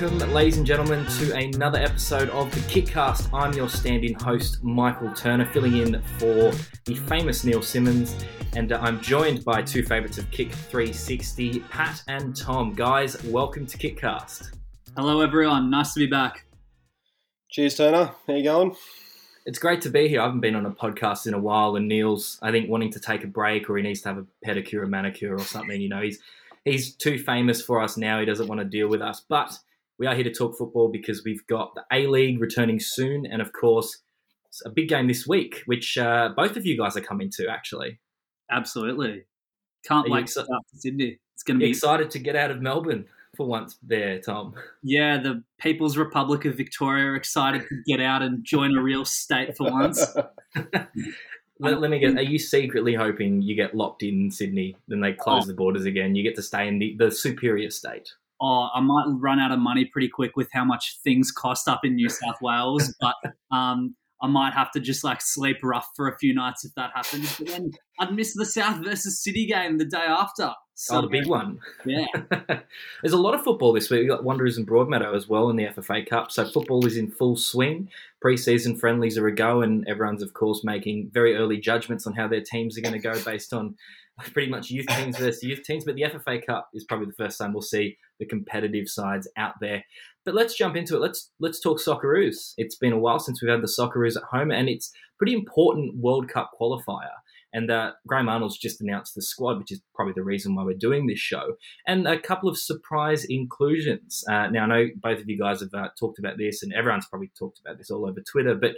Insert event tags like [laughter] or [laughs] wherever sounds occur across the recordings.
Welcome, ladies and gentlemen, to another episode of the Kickcast. I'm your stand in host, Michael Turner, filling in for the famous Neil Simmons. And uh, I'm joined by two favourites of Kick 360, Pat and Tom. Guys, welcome to Kickcast. Hello, everyone. Nice to be back. Cheers, Turner. How you going? It's great to be here. I haven't been on a podcast in a while, and Neil's, I think, wanting to take a break or he needs to have a pedicure a manicure or something. You know, he's he's too famous for us now. He doesn't want to deal with us. But we are here to talk football because we've got the A League returning soon, and of course, a big game this week, which uh, both of you guys are coming to. Actually, absolutely. Can't wait to start to Sydney. It's going to be excited to get out of Melbourne for once there, Tom. Yeah, the People's Republic of Victoria are excited to get out and join a real state for once. [laughs] let, let, me get. Are you secretly hoping you get locked in Sydney, then they close oh. the borders again? You get to stay in the, the superior state. Oh, I might run out of money pretty quick with how much things cost up in New South Wales, [laughs] but um, I might have to just like sleep rough for a few nights if that happens. But then I'd miss the South versus City game the day after. So, oh, the big one. Yeah. [laughs] There's a lot of football this week. We've got Wanderers and Broadmeadow as well in the FFA Cup. So football is in full swing. Pre-season friendlies are a go, and everyone's, of course, making very early judgments on how their teams are going to go based on pretty much youth teams versus youth teams. But the FFA Cup is probably the first time we'll see the competitive sides out there. But let's jump into it. Let's let's talk Socceroos. It's been a while since we've had the Socceroos at home, and it's pretty important World Cup qualifier. And uh, Graham Arnold's just announced the squad, which is probably the reason why we're doing this show. And a couple of surprise inclusions. Uh, now, I know both of you guys have uh, talked about this, and everyone's probably talked about this all over Twitter. But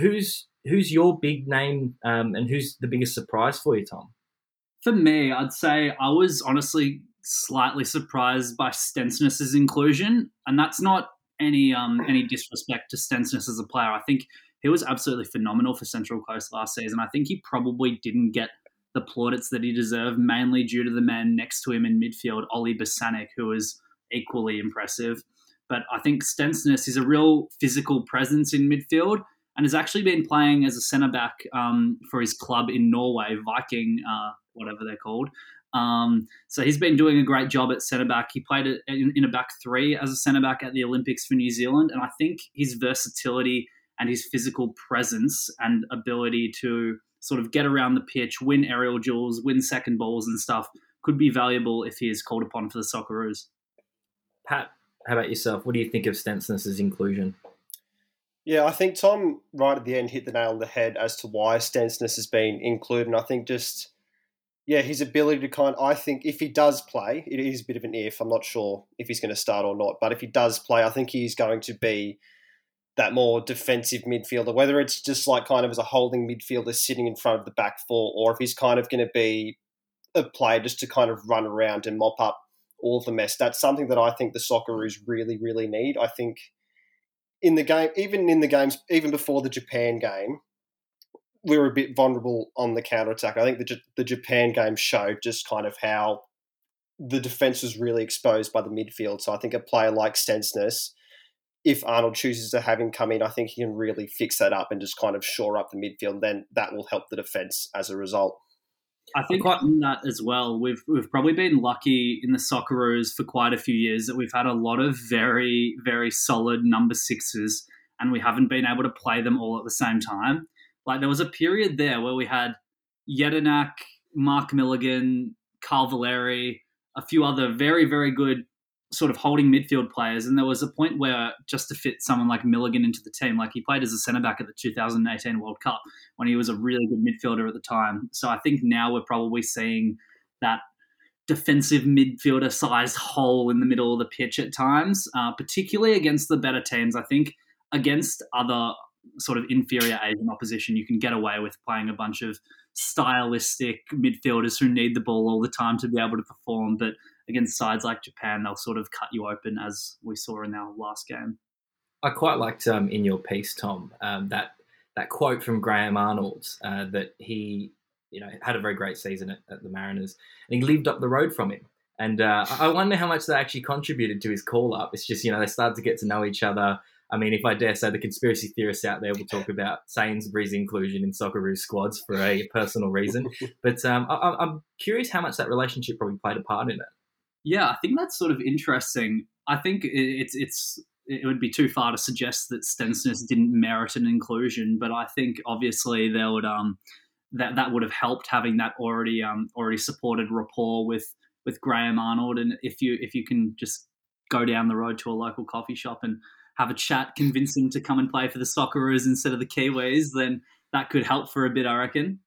who's who's your big name, um, and who's the biggest surprise for you, Tom? For me, I'd say I was honestly slightly surprised by Stensness's inclusion, and that's not any um, any disrespect to Stensness as a player. I think he was absolutely phenomenal for Central Coast last season. I think he probably didn't get the plaudits that he deserved, mainly due to the man next to him in midfield, Ollie Bozanic, who was equally impressive. But I think Stensness is a real physical presence in midfield and has actually been playing as a centre back um, for his club in Norway, Viking, uh, whatever they're called. Um, so he's been doing a great job at centre back. He played in, in a back three as a centre back at the Olympics for New Zealand, and I think his versatility and his physical presence and ability to sort of get around the pitch, win aerial duels, win second balls and stuff could be valuable if he is called upon for the Socceroos. Pat, how about yourself? What do you think of Stensness's inclusion? Yeah, I think Tom right at the end hit the nail on the head as to why Stensness has been included. And I think just yeah, his ability to kind. I think if he does play, it is a bit of an if. I'm not sure if he's going to start or not, but if he does play, I think he's going to be that more defensive midfielder. Whether it's just like kind of as a holding midfielder sitting in front of the back four, or if he's kind of going to be a player just to kind of run around and mop up all the mess. That's something that I think the Socceroos really, really need. I think in the game, even in the games, even before the Japan game, we were a bit vulnerable on the counter attack. I think the the Japan game showed just kind of how the defense was really exposed by the midfield. So I think a player like Stensness, if Arnold chooses to have him come in, I think he can really fix that up and just kind of shore up the midfield. Then that will help the defense as a result. I think in that as well. We've we've probably been lucky in the Socceroos for quite a few years that we've had a lot of very very solid number sixes, and we haven't been able to play them all at the same time. Like there was a period there where we had Jedinak, Mark Milligan, Carl Valeri, a few other very, very good sort of holding midfield players. And there was a point where just to fit someone like Milligan into the team, like he played as a centre back at the 2018 World Cup when he was a really good midfielder at the time. So I think now we're probably seeing that defensive midfielder sized hole in the middle of the pitch at times, uh, particularly against the better teams. I think against other sort of inferior Asian opposition, you can get away with playing a bunch of stylistic midfielders who need the ball all the time to be able to perform. But against sides like Japan, they'll sort of cut you open, as we saw in our last game. I quite liked um, in your piece, Tom, um, that that quote from Graham Arnold uh, that he, you know, had a very great season at, at, the Mariners, and he lived up the road from him. And uh, I wonder how much that actually contributed to his call up. It's just you know they started to get to know each other. I mean, if I dare say, the conspiracy theorists out there will talk about Sainsbury's inclusion in Socceroos squads for a personal reason. [laughs] But um, I, am curious how much that relationship probably played a part in it. Yeah, I think that's sort of interesting. I think it's it's it would be too far to suggest that Stensness didn't merit an inclusion, but I think obviously there would um that that would have helped having that already um already supported rapport with with Graham Arnold, and if you if you can just go down the road to a local coffee shop and have a chat, convince him to come and play for the Socceroos instead of the Kiwis, then that could help for a bit, I reckon.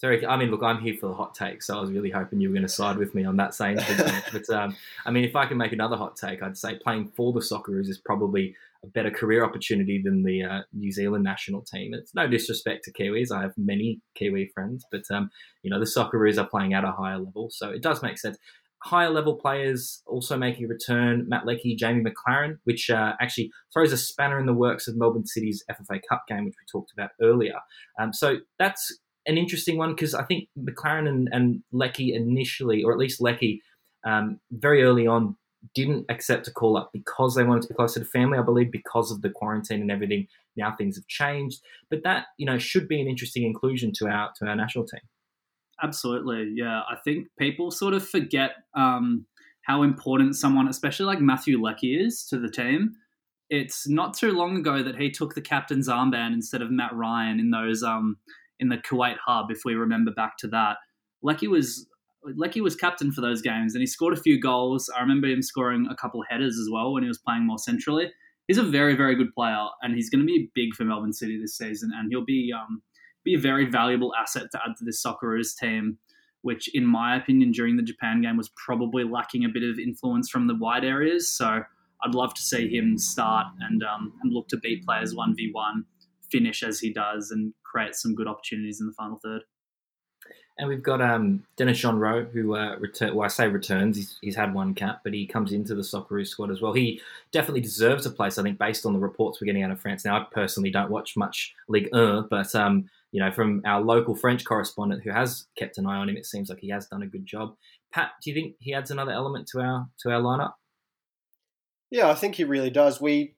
Sorry, I mean, look, I'm here for the hot take, so I was really hoping you were going to side with me on that same thing. [laughs] but um, I mean, if I can make another hot take, I'd say playing for the Socceroos is probably a better career opportunity than the uh, New Zealand national team. It's no disrespect to Kiwis; I have many Kiwi friends, but um, you know, the Socceroos are playing at a higher level, so it does make sense. Higher level players also making a return: Matt Leckie, Jamie Maclaren, which uh, actually throws a spanner in the works of Melbourne City's FFA Cup game, which we talked about earlier. Um, so that's an interesting one because I think Maclaren and, and Leckie initially, or at least Leckie, um, very early on, didn't accept a call up because they wanted to be closer to family. I believe because of the quarantine and everything. Now things have changed, but that you know should be an interesting inclusion to our to our national team. Absolutely, yeah. I think people sort of forget um, how important someone, especially like Matthew Leckie, is to the team. It's not too long ago that he took the captain's armband instead of Matt Ryan in those um, in the Kuwait hub, if we remember back to that. Leckie was Leckie was captain for those games, and he scored a few goals. I remember him scoring a couple headers as well when he was playing more centrally. He's a very, very good player, and he's going to be big for Melbourne City this season. And he'll be um, be a very valuable asset to add to this Socceroos team, which, in my opinion, during the Japan game was probably lacking a bit of influence from the wide areas. So I'd love to see him start and um, and look to beat players one v one, finish as he does, and create some good opportunities in the final third. And we've got um, Denis Genreau, who uh, return. Well, I say returns. He's, he's, had one cap, but he comes into the Socceroos squad as well. He definitely deserves a place, I think, based on the reports we're getting out of France. Now, I personally don't watch much Ligue 1, but um, you know, from our local French correspondent who has kept an eye on him, it seems like he has done a good job. Pat, do you think he adds another element to our to our lineup? Yeah, I think he really does. We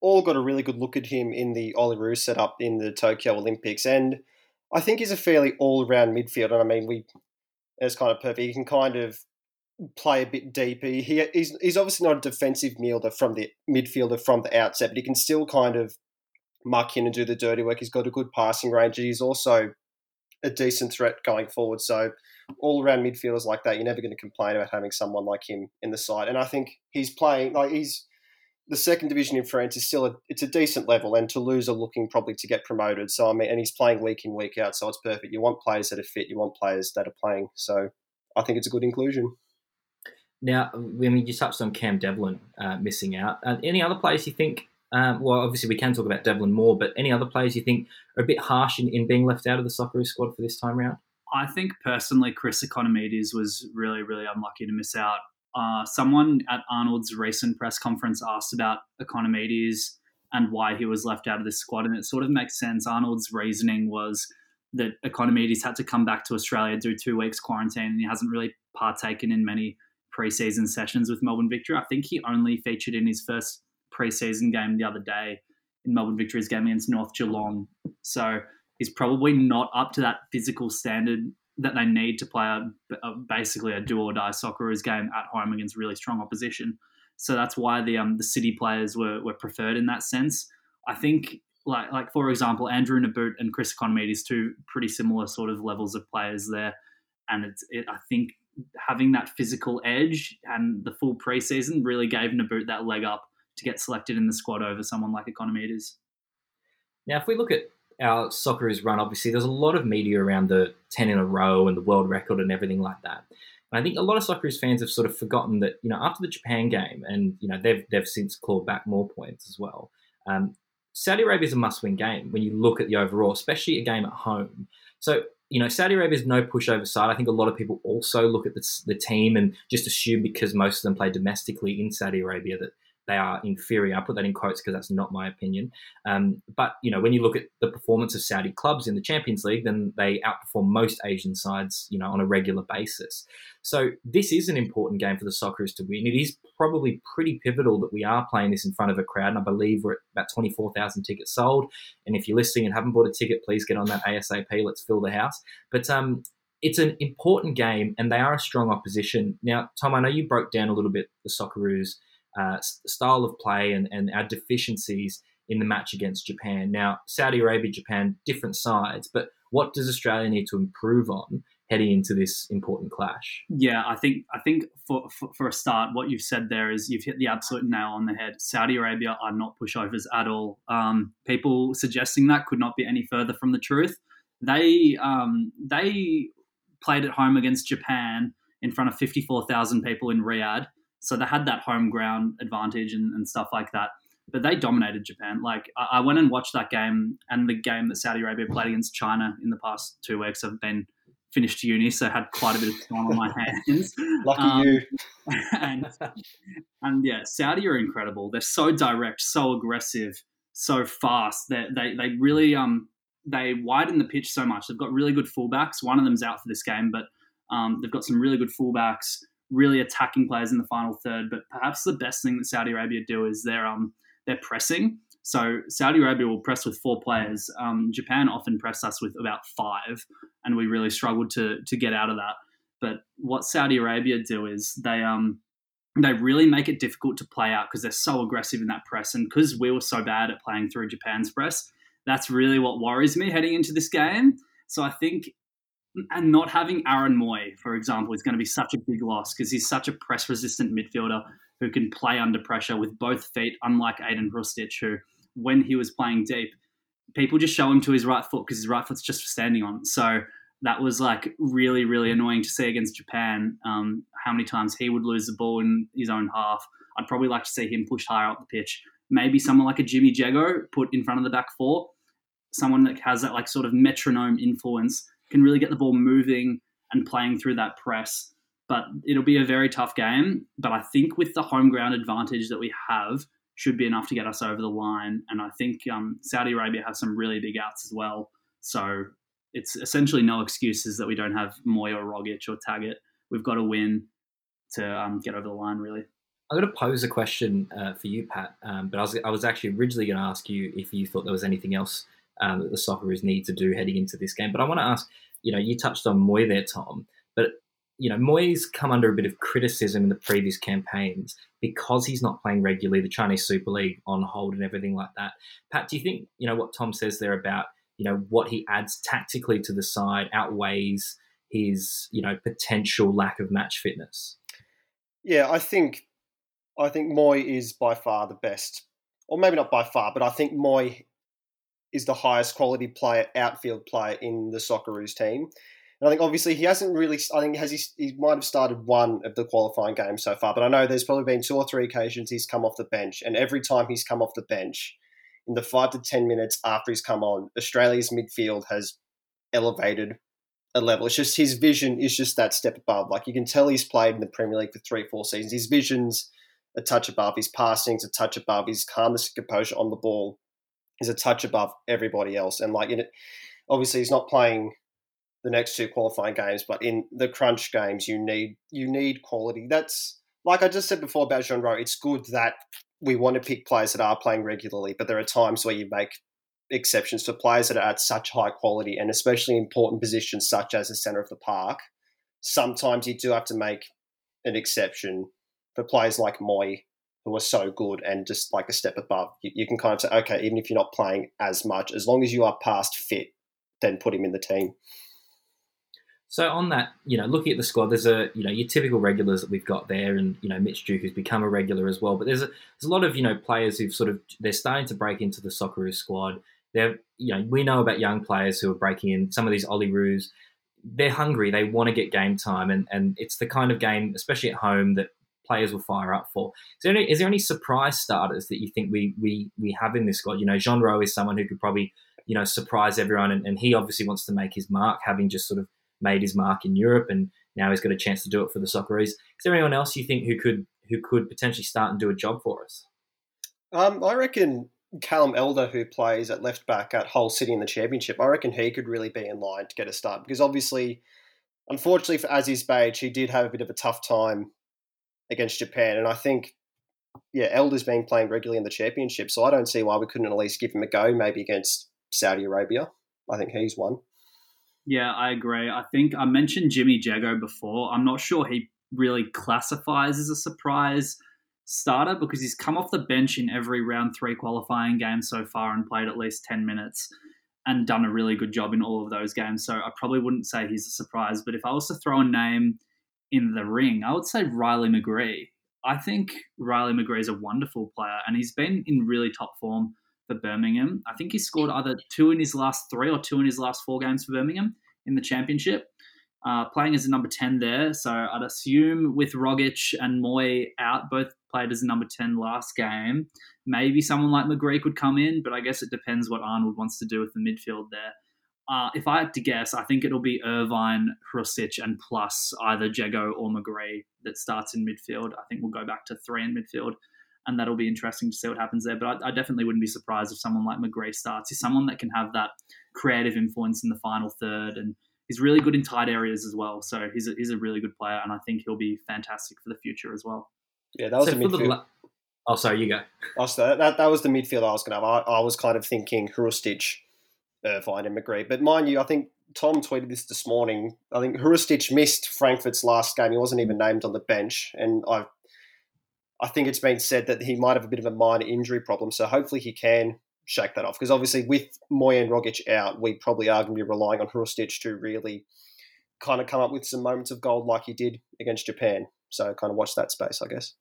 all got a really good look at him in the Olyroos setup in the Tokyo Olympics, and I think he's a fairly all-round midfielder. I mean, we it's kind of perfect. He can kind of play a bit deeper. He, he's, he's obviously not a defensive midfielder from the midfielder from the outset, but he can still kind of muck in and do the dirty work. He's got a good passing range. He's also a decent threat going forward. So all around midfielders like that, you're never going to complain about having someone like him in the side. And I think he's playing like he's the second division in France is still a it's a decent level, and Toulouse are looking probably to get promoted. So I mean, and he's playing week in week out, so it's perfect. You want players that are fit, you want players that are playing. So I think it's a good inclusion. Now, I mean, you touched on Cam Devlin uh, missing out. Uh, any other players you think? Um, well, obviously we can talk about Devlin more, but any other players you think are a bit harsh in, in being left out of the Socceroos squad for this time round? I think personally, Chris Ikonomidis was really, really unlucky to miss out. Uh, someone at Arnold's recent press conference asked about Ikonomidis and why he was left out of this squad, and it sort of makes sense. Arnold's reasoning was that Ikonomidis had to come back to Australia, do two weeks quarantine, and he hasn't really partaken in many preseason sessions with Melbourne Victory. I think he only featured in his first preseason game the other day in Melbourne Victory's game against North Geelong. So he's probably not up to that physical standard that they need to play a, a, basically a do or die Socceroos game at home against really strong opposition. So that's why the um, the City players were, were preferred in that sense. I think like like for example, Andrew Nabbout and Chris Ikonomidis, two pretty similar sort of levels of players there, and it's it, I think having that physical edge and the full preseason really gave Nabbout that leg up to get selected in the squad over someone like Ikonomidis. Now, if we look at our Socceroos run, obviously there's a lot of media around the 10 in a row and the world record and everything like that. And I think a lot of Socceroos fans have sort of forgotten that, you know, after the Japan game, and, you know, they've, they've since clawed back more points as well. Um, Saudi Arabia is a must win game when you look at the overall, especially a game at home. So, you know, Saudi Arabia is no pushover side. I think a lot of people also look at the, the team and just assume because most of them play domestically in Saudi Arabia that they are inferior. I put that in quotes because that's not my opinion. Um, but you know, when you look at the performance of Saudi clubs in the Champions League, then they outperform most Asian sides, you know, on a regular basis. So this is an important game for the Socceroos to win. It is probably pretty pivotal that we are playing this in front of a crowd, and I believe we're at about twenty four thousand tickets sold. And if you're listening and haven't bought a ticket, please get on that ASAP. Let's fill the house. But um, it's an important game, and they are a strong opposition. Now, Tom, I know you broke down a little bit the Socceroos uh, style of play and, and our deficiencies in the match against Japan. Now, Saudi Arabia, Japan, different sides, but what does Australia need to improve on heading into this important clash? Yeah, I think I think for, for, for, a start, what you've said there is you've hit the absolute nail on the head. Saudi Arabia are not pushovers at all. Um, people suggesting that could not be any further from the truth. They um, they played at home against Japan in front of fifty four thousand people in Riyadh, so they had that home ground advantage and, and stuff like that but they dominated Japan. Like I, I, went and watched that game and the game that Saudi Arabia played against China in the past two weeks. I've been finished uni, so I had quite a bit of time on my [laughs] hands. Lucky um, you. [laughs] And and yeah, Saudi are incredible. They're so direct, so aggressive, so fast. They they they really um they widen the pitch so much. They've got really good fullbacks. One of them's out for this game, but um, they've got some really good fullbacks, really attacking players in the final third. But perhaps the best thing that Saudi Arabia do is they're um they're pressing. So Saudi Arabia will press with four players. Um, Japan often press us with about five, and we really struggled to to get out of that. But what Saudi Arabia do is they um they really make it difficult to play out because they're so aggressive in that press, and because we were so bad at playing through Japan's press, that's really what worries me heading into this game. So I think. And not having Aaron Mooy, for example, is going to be such a big loss because he's such a press resistant midfielder who can play under pressure with both feet, unlike Ajdin Hrustic, who, when he was playing deep, people just show him to his right foot because his right foot's just for standing on. So that was like really, really annoying to see against Japan. Um, how many times he would lose the ball in his own half. I'd probably like to see him push higher up the pitch. Maybe someone like a Jimmy Jeggo put in front of the back four, someone that has that like sort of metronome influence, can really get the ball moving and playing through that press. But it'll be a very tough game. But I think with the home ground advantage that we have, should be enough to get us over the line. And I think um, Saudi Arabia have some really big outs as well. So it's essentially no excuses that we don't have Mooy or Rogic or Taggart. We've got to win to um, get over the line, really. I'm going to pose a question uh, for you, Pat. Um, but I was, I was actually originally going to ask you if you thought there was anything else um, that the Socceroos need to do heading into this game. But I want to ask, you know, you touched on Mooy there, Tom. But you know, Mooy's come under a bit of criticism in the previous campaigns because he's not playing regularly, the Chinese Super League on hold and everything like that. Pat, do you think, you know, what Tom says there about, you know, what he adds tactically to the side outweighs his, you know, potential lack of match fitness? Yeah, I think I think Mooy is by far the best, or maybe not by far, but I think Mooy is the highest quality player, outfield player in the Socceroos team. And I think obviously he hasn't really. I think has he, he might have started one of the qualifying games so far, but I know there's probably been two or three occasions he's come off the bench, and every time he's come off the bench, in the five to ten minutes after he's come on, Australia's midfield has elevated a level. It's just his vision is just that step above. Like you can tell he's played in the Premier League for three, four seasons. His vision's a touch above. His passing's a touch above. His calmness and composure on the ball is a touch above everybody else. And like in it, obviously he's not playing the next two qualifying games, but in the crunch games, you need you need quality. That's like I just said before about Genreau. It's good that we want to pick players that are playing regularly, but there are times where you make exceptions for players that are at such high quality and especially important positions such as the center of the park. Sometimes you do have to make an exception for players like Mooy, who are so good and just like a step above. You, you, can kind of say, okay, even if you're not playing as much, as long as you are past fit, then put him in the team. So on that, you know, looking at the squad, there's a you know your typical regulars that we've got there, and you know Mitch Duke has become a regular as well. But there's a there's a lot of you know players who've sort of they're starting to break into the Socceroos squad. They're you know we know about young players who are breaking in. Some of these Olyroos, they're hungry. They want to get game time, and and it's the kind of game, especially at home, that players will fire up for. Is there any, is there any surprise starters that you think we we we have in this squad? You know, Genreau is someone who could probably you know surprise everyone, and, and he obviously wants to make his mark, having just sort of made his mark in Europe, and now he's got a chance to do it for the Socceroos. Is there anyone else you think who could who could potentially start and do a job for us? Um, I reckon Callum Elder, who plays at left back at Hull City in the Championship, I reckon he could really be in line to get a start because obviously, unfortunately for Aziz Behich, he did have a bit of a tough time against Japan, and I think. Yeah, Elder's been playing regularly in the championship, so I don't see why we couldn't at least give him a go, maybe against Saudi Arabia. I think he's one. Yeah, I agree. I think I mentioned Jimmy Jeggo before. I'm not sure he really classifies as a surprise starter because he's come off the bench in every round three qualifying game so far and played at least 10 minutes and done a really good job in all of those games. So I probably wouldn't say he's a surprise. But if I was to throw a name in the ring, I would say Riley McGree. I think Riley McGree is a wonderful player and he's been in really top form for Birmingham. I think he scored either two in his last three or two in his last four games for Birmingham in the championship. Uh, playing as a number 10 there. So I'd assume with Rogic and Mooy out, both played as a number 10 last game, maybe someone like McGree could come in, but I guess it depends what Arnold wants to do with the midfield there. Uh, if I had to guess, I think it'll be Irvine, Hrustic, and plus either Jeggo or McGree that starts in midfield. I think we'll go back to three in midfield, and that'll be interesting to see what happens there. But I, I definitely wouldn't be surprised if someone like McGree starts. He's someone that can have that creative influence in the final third and – he's really good in tight areas as well. So he's a, he's a really good player, and I think he'll be fantastic for the future as well. Yeah, that was so the midfield. The, oh, sorry, you go. Oh, so that, that was the midfield I was going to have. I, I was kind of thinking Hrustic, Uh, Irvine, and McGree. But mind you, I think Tom tweeted this this morning. I think Hrustic missed Frankfurt's last game. He wasn't even named on the bench, and I, I think it's been said that he might have a bit of a minor injury problem. So hopefully he can shake that off. Because obviously, with Mooy and Rogic out, we probably are going to be relying on Hrustic to really kind of come up with some moments of gold like he did against Japan. So kind of watch that space, I guess.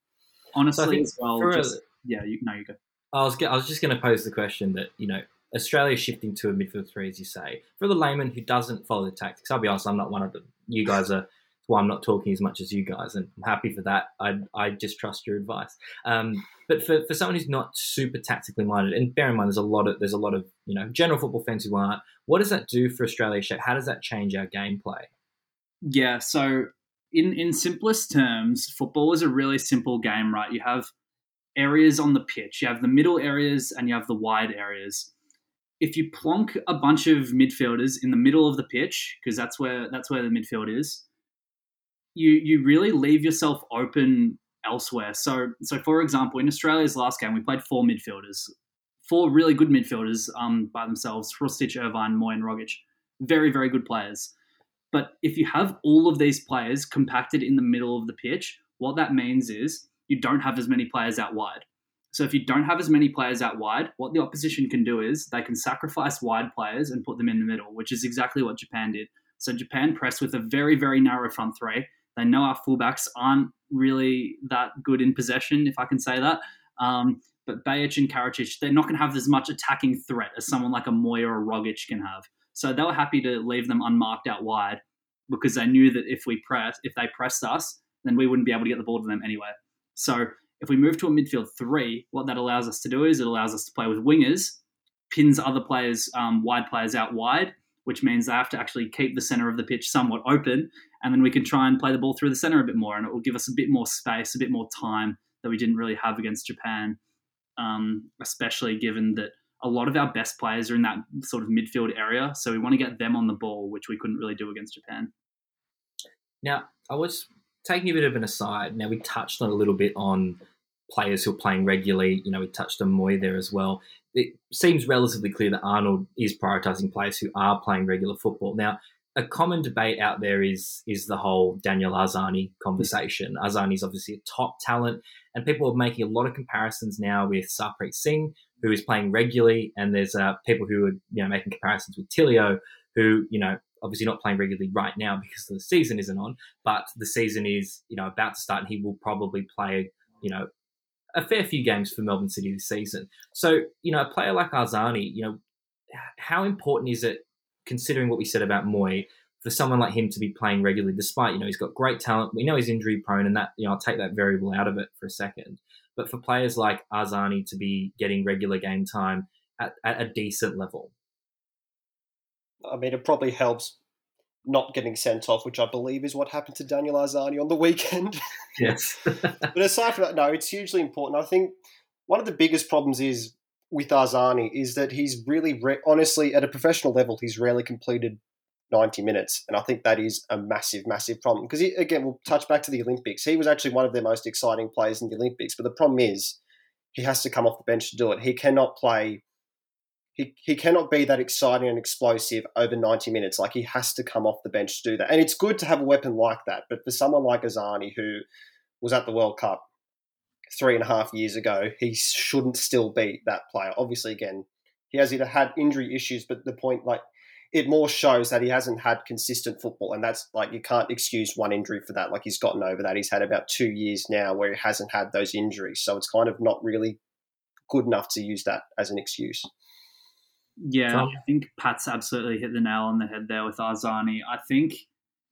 Honestly, so as well, just, a, yeah, you, no, you go. I was, I was just going to pose the question that, you know, Australia shifting to a midfield three, as you say. For the layman who doesn't follow the tactics, I'll be honest, I'm not one of them. You guys are why I'm not talking as much as you guys, and I'm happy for that. I, I just trust your advice. Um, but for, for someone who's not super tactically minded, and bear in mind, there's a lot of there's a lot of you know general football fans who aren't. What does that do for Australia shape? How does that change our gameplay? Yeah, so in in simplest terms, football is a really simple game, right? You have areas on the pitch. You have the middle areas and you have the wide areas. If you plonk a bunch of midfielders in the middle of the pitch, because that's where that's where the midfield is, you you really leave yourself open elsewhere. So so for example, in Australia's last game, we played four midfielders, four really good midfielders um, by themselves: Hrustic, Irvine, Mooy, and Rogic. Very very good players. But if you have all of these players compacted in the middle of the pitch, what that means is you don't have as many players out wide. So if you don't have as many players out wide, what the opposition can do is they can sacrifice wide players and put them in the middle, which is exactly what Japan did. So Japan pressed with a very, very narrow front three. They know our fullbacks aren't really that good in possession, if I can say that. Um, but Behich and Karacic, they're not going to have as much attacking threat as someone like a Mooy or a Rogic can have. So they were happy to leave them unmarked out wide because they knew that if we press, if they pressed us, then we wouldn't be able to get the ball to them anyway. So if we move to a midfield three, what that allows us to do is it allows us to play with wingers, pins other players, um, wide players out wide, which means they have to actually keep the center of the pitch somewhat open and then we can try and play the ball through the center a bit more, and it will give us a bit more space, a bit more time that we didn't really have against Japan, um, especially given that a lot of our best players are in that sort of midfield area. So we want to get them on the ball, which we couldn't really do against Japan. Now, I was taking a bit of an aside. Now, we touched on a little bit on players who are playing regularly. You know, we touched on Mooy there as well. It seems relatively clear that Arnold is prioritising players who are playing regular football. Now, a common debate out there is is the whole Daniel Arzani conversation. Arzani is obviously a top talent, and people are making a lot of comparisons now with Sarpreet Singh, who is playing regularly, and there's uh, people who are you know making comparisons with Tilio, who you know obviously not playing regularly right now because the season isn't on, but the season is you know about to start, and he will probably play you know a fair few games for Melbourne City this season. So you know a player like Arzani, you know how important is it considering what we said about Mooy, for someone like him to be playing regularly, despite you know he's got great talent, we know he's injury prone, and that you know I'll take that variable out of it for a second. But for players like Arzani to be getting regular game time at, at a decent level, I mean, it probably helps not getting sent off, which I believe is what happened to Daniel Arzani on the weekend. [laughs] Yes. [laughs] but aside from that, no, it's hugely important. I think one of the biggest problems is with Arzani is that he's really, re- honestly, at a professional level, he's rarely completed 90 minutes. And I think that is a massive, massive problem. Because, again, we'll touch back to the Olympics. He was actually one of their most exciting players in the Olympics. But the problem is he has to come off the bench to do it. He cannot play. He, he cannot be that exciting and explosive over 90 minutes. Like, he has to come off the bench to do that. And it's good to have a weapon like that. But for someone like Arzani, who was at the World Cup, three and a half years ago, he shouldn't still be that player. Obviously, again, he has either had injury issues, but the point, like, it more shows that he hasn't had consistent football, and that's like you can't excuse one injury for that. Like he's gotten over that. He's had about two years now where he hasn't had those injuries, so it's kind of not really good enough to use that as an excuse. Yeah, Tom? I think Pat's absolutely hit the nail on the head there with Arzani. I think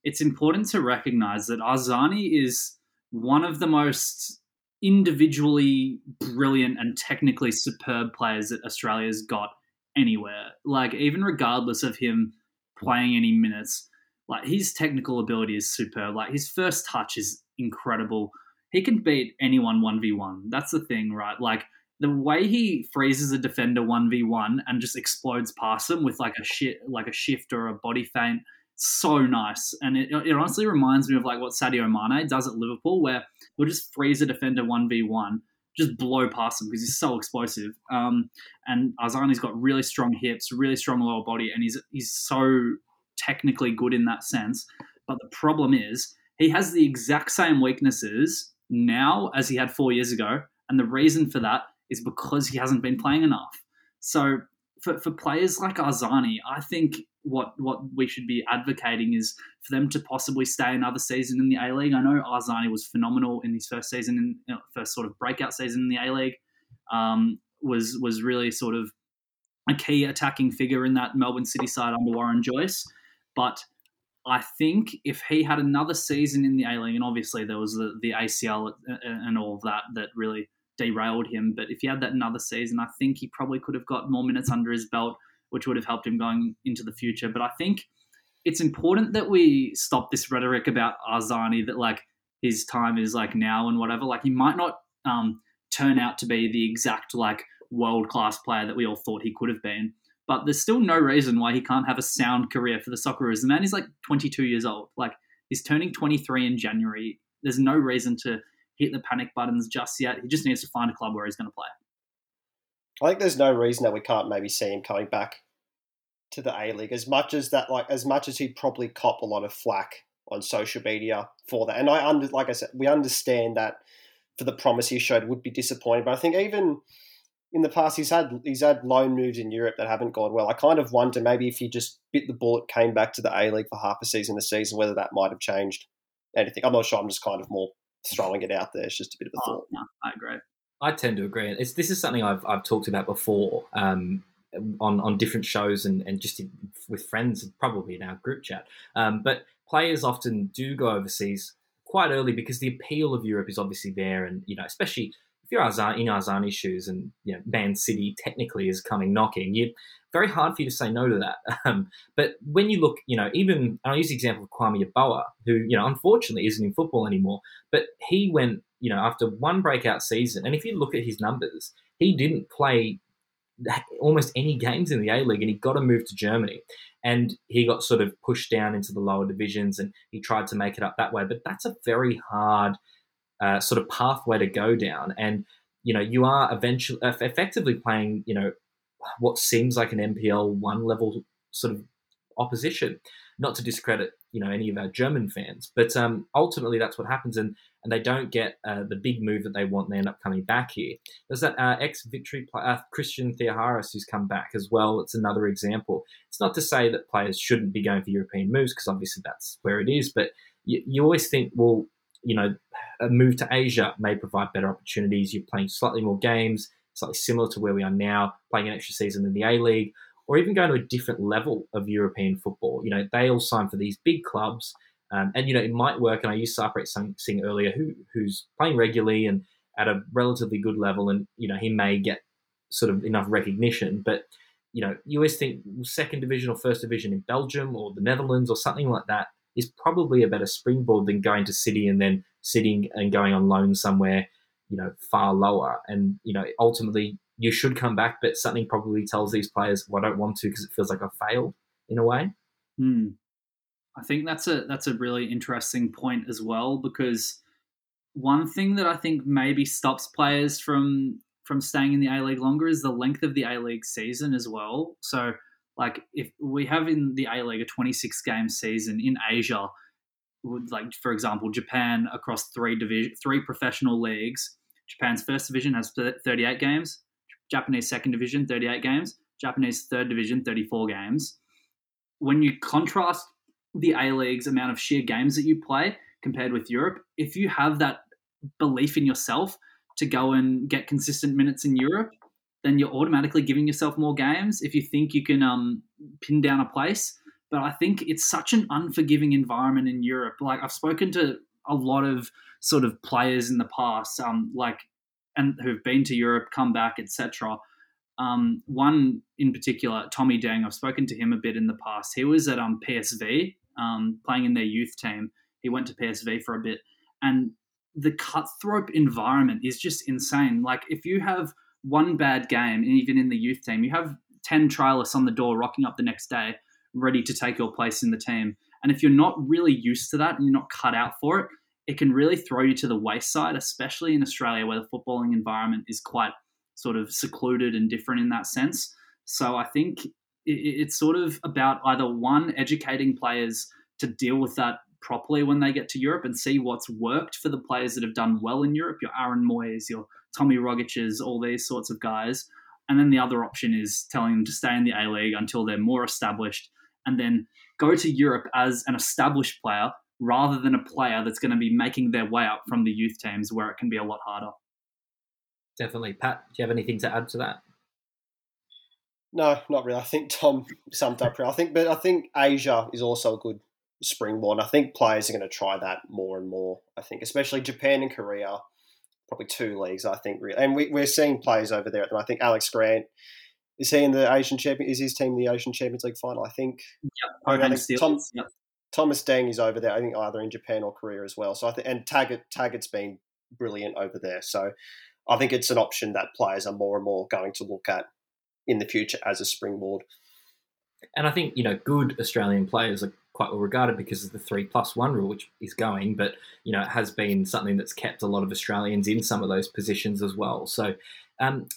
it's important to recognize that Arzani is one of the most individually brilliant and technically superb players that Australia's got anywhere. Like even regardless of him playing any minutes, like his technical ability is superb. Like his first touch is incredible. He can beat anyone one v one. That's the thing, right? Like the way he freezes a defender one v one and just explodes past them with like a shit, like a shift or a body feint so nice. And it, it honestly reminds me of like what Sadio Mane does at Liverpool, where he'll just freeze a defender 1v1, just blow past him because he's so explosive. Um, and Arzani's got really strong hips, really strong lower body, and he's, he's so technically good in that sense. But the problem is, he has the exact same weaknesses now as he had four years ago. And the reason for that is because he hasn't been playing enough. So for, for players like Arzani, I think what what we should be advocating is for them to possibly stay another season in the A League. I know Arzani was phenomenal in his first season, in you know, first sort of breakout season in the A League. Um, was was really sort of a key attacking figure in that Melbourne City side under Warren Joyce. But I think if he had another season in the A League, and obviously there was the, the ACL and all of that that really derailed him. But if he had that another season, I think he probably could have got more minutes under his belt which would have helped him going into the future. But I think it's important that we stop this rhetoric about Arzani that like his time is like now and whatever. Like he might not um, turn out to be the exact like world class player that we all thought he could have been. But there's still no reason why he can't have a sound career for the Socceroos. The man is like 22 years old. Like he's turning 23 in January. There's no reason to hit the panic buttons just yet. He just needs to find a club where he's going to play. I think there's no reason that we can't maybe see him coming back to the A League as much as that, like as much as he'd probably cop a lot of flack on social media for that. And I under, like I said, we understand that for the promise he showed would be disappointing. But I think even in the past he's had he's had loan moves in Europe that haven't gone well. I kind of wonder maybe if he just bit the bullet, came back to the A League for half a season, a season, whether that might have changed anything. I'm not sure. I'm just kind of more throwing it out there. It's just a bit of a oh, thought. No, I agree. I tend to agree. It's, this is something I've, I've talked about before um, on, on different shows and, and just in, with friends, probably in our group chat. Um, but players often do go overseas quite early because the appeal of Europe is obviously there. And, you know, especially if you're in Arzani's shoes and, you know, Man City technically is coming knocking, you very hard for you to say no to that. [laughs] Um, but when you look, you know, even I'll use the example of Kwame Yeboah, who, you know, unfortunately isn't in football anymore, but he went you know, after one breakout season, and if you look at his numbers, he didn't play almost any games in the A League, and he got to move to Germany, and he got sort of pushed down into the lower divisions, and he tried to make it up that way. But that's a very hard uh, sort of pathway to go down, and you know, you are eventually effectively playing, you know, what seems like an NPL one level sort of opposition. Not to discredit, you know, any of our German fans, but um, ultimately that's what happens, and and they don't get uh, the big move that they want, they end up coming back here. There's that uh, ex Victory uh, Christian Theoharous who's come back as well. It's another example. It's not to say that players shouldn't be going for European moves because obviously that's where it is, but you, you always think, well, you know, a move to Asia may provide better opportunities. You're playing slightly more games, slightly similar to where we are now, playing an extra season in the A League or even going to a different level of European football. You know, they all sign for these big clubs, um, and you know it might work. And I used Sarpreet Singh earlier, who who's playing regularly and at a relatively good level, and you know he may get sort of enough recognition, but you know, you always think second division or first division in Belgium or the Netherlands or something like that is probably a better springboard than going to City and then sitting and going on loan somewhere, you know, far lower. And, you know, ultimately you should come back, but something probably tells these players, well, I don't want to because it feels like I've failed in a way. Hmm. I think that's a that's a really interesting point as well because one thing that I think maybe stops players from from staying in the A League longer is the length of the A League season as well. So, like if we have in the A League a 26 game season in Asia, like for example Japan across three division three professional leagues Japan's first division has 38 games. Japanese second division, 38 games. Japanese third division, 34 games. When you contrast the A League's amount of sheer games that you play compared with Europe, if you have that belief in yourself to go and get consistent minutes in Europe, then you're automatically giving yourself more games if you think you can um, pin down a place. But I think it's such an unforgiving environment in Europe. Like I've spoken to a lot of sort of players in the past, um, like and who've been to Europe, come back, etc. Um, one in particular, Tommy Deng. I've spoken to him a bit in the past. He was at um, PSV, um, playing in their youth team. He went to PSV for a bit, and the cutthroat environment is just insane. Like if you have one bad game, even in the youth team, you have ten trialists on the door rocking up the next day, ready to take your place in the team. And if you're not really used to that and you're not cut out for it, it can really throw you to the wayside, especially in Australia where the footballing environment is quite sort of secluded and different in that sense. So I think it's sort of about either one, educating players to deal with that properly when they get to Europe and see what's worked for the players that have done well in Europe, your Aaron Mooys, your Tommy Rogic's, all these sorts of guys. And then the other option is telling them to stay in the A League until they're more established and then go to Europe as an established player rather than a player that's going to be making their way up from the youth teams where it can be a lot harder. Definitely. Pat, do you have anything to add to that? No, not really. I think Tom summed up. I think, but I think Asia is also a good springboard. I think players are going to try that more and more. I think, especially Japan and Korea, probably two leagues. I think, really, and we, are seeing players over there. I think Alex Grant is he in the Asian champion? Is his team in the Asian Champions League final? I think. Yep. I think Tom. Thomas Deng is over there. I think either in Japan or Korea as well. So I think, and Taggart Taggart's been brilliant over there. So I think it's an option that players are more and more going to look at in the future as a springboard. And I think you know good Australian players are quite well regarded because of the three plus one rule, which is going. But you know it has been something that's kept a lot of Australians in some of those positions as well. So um,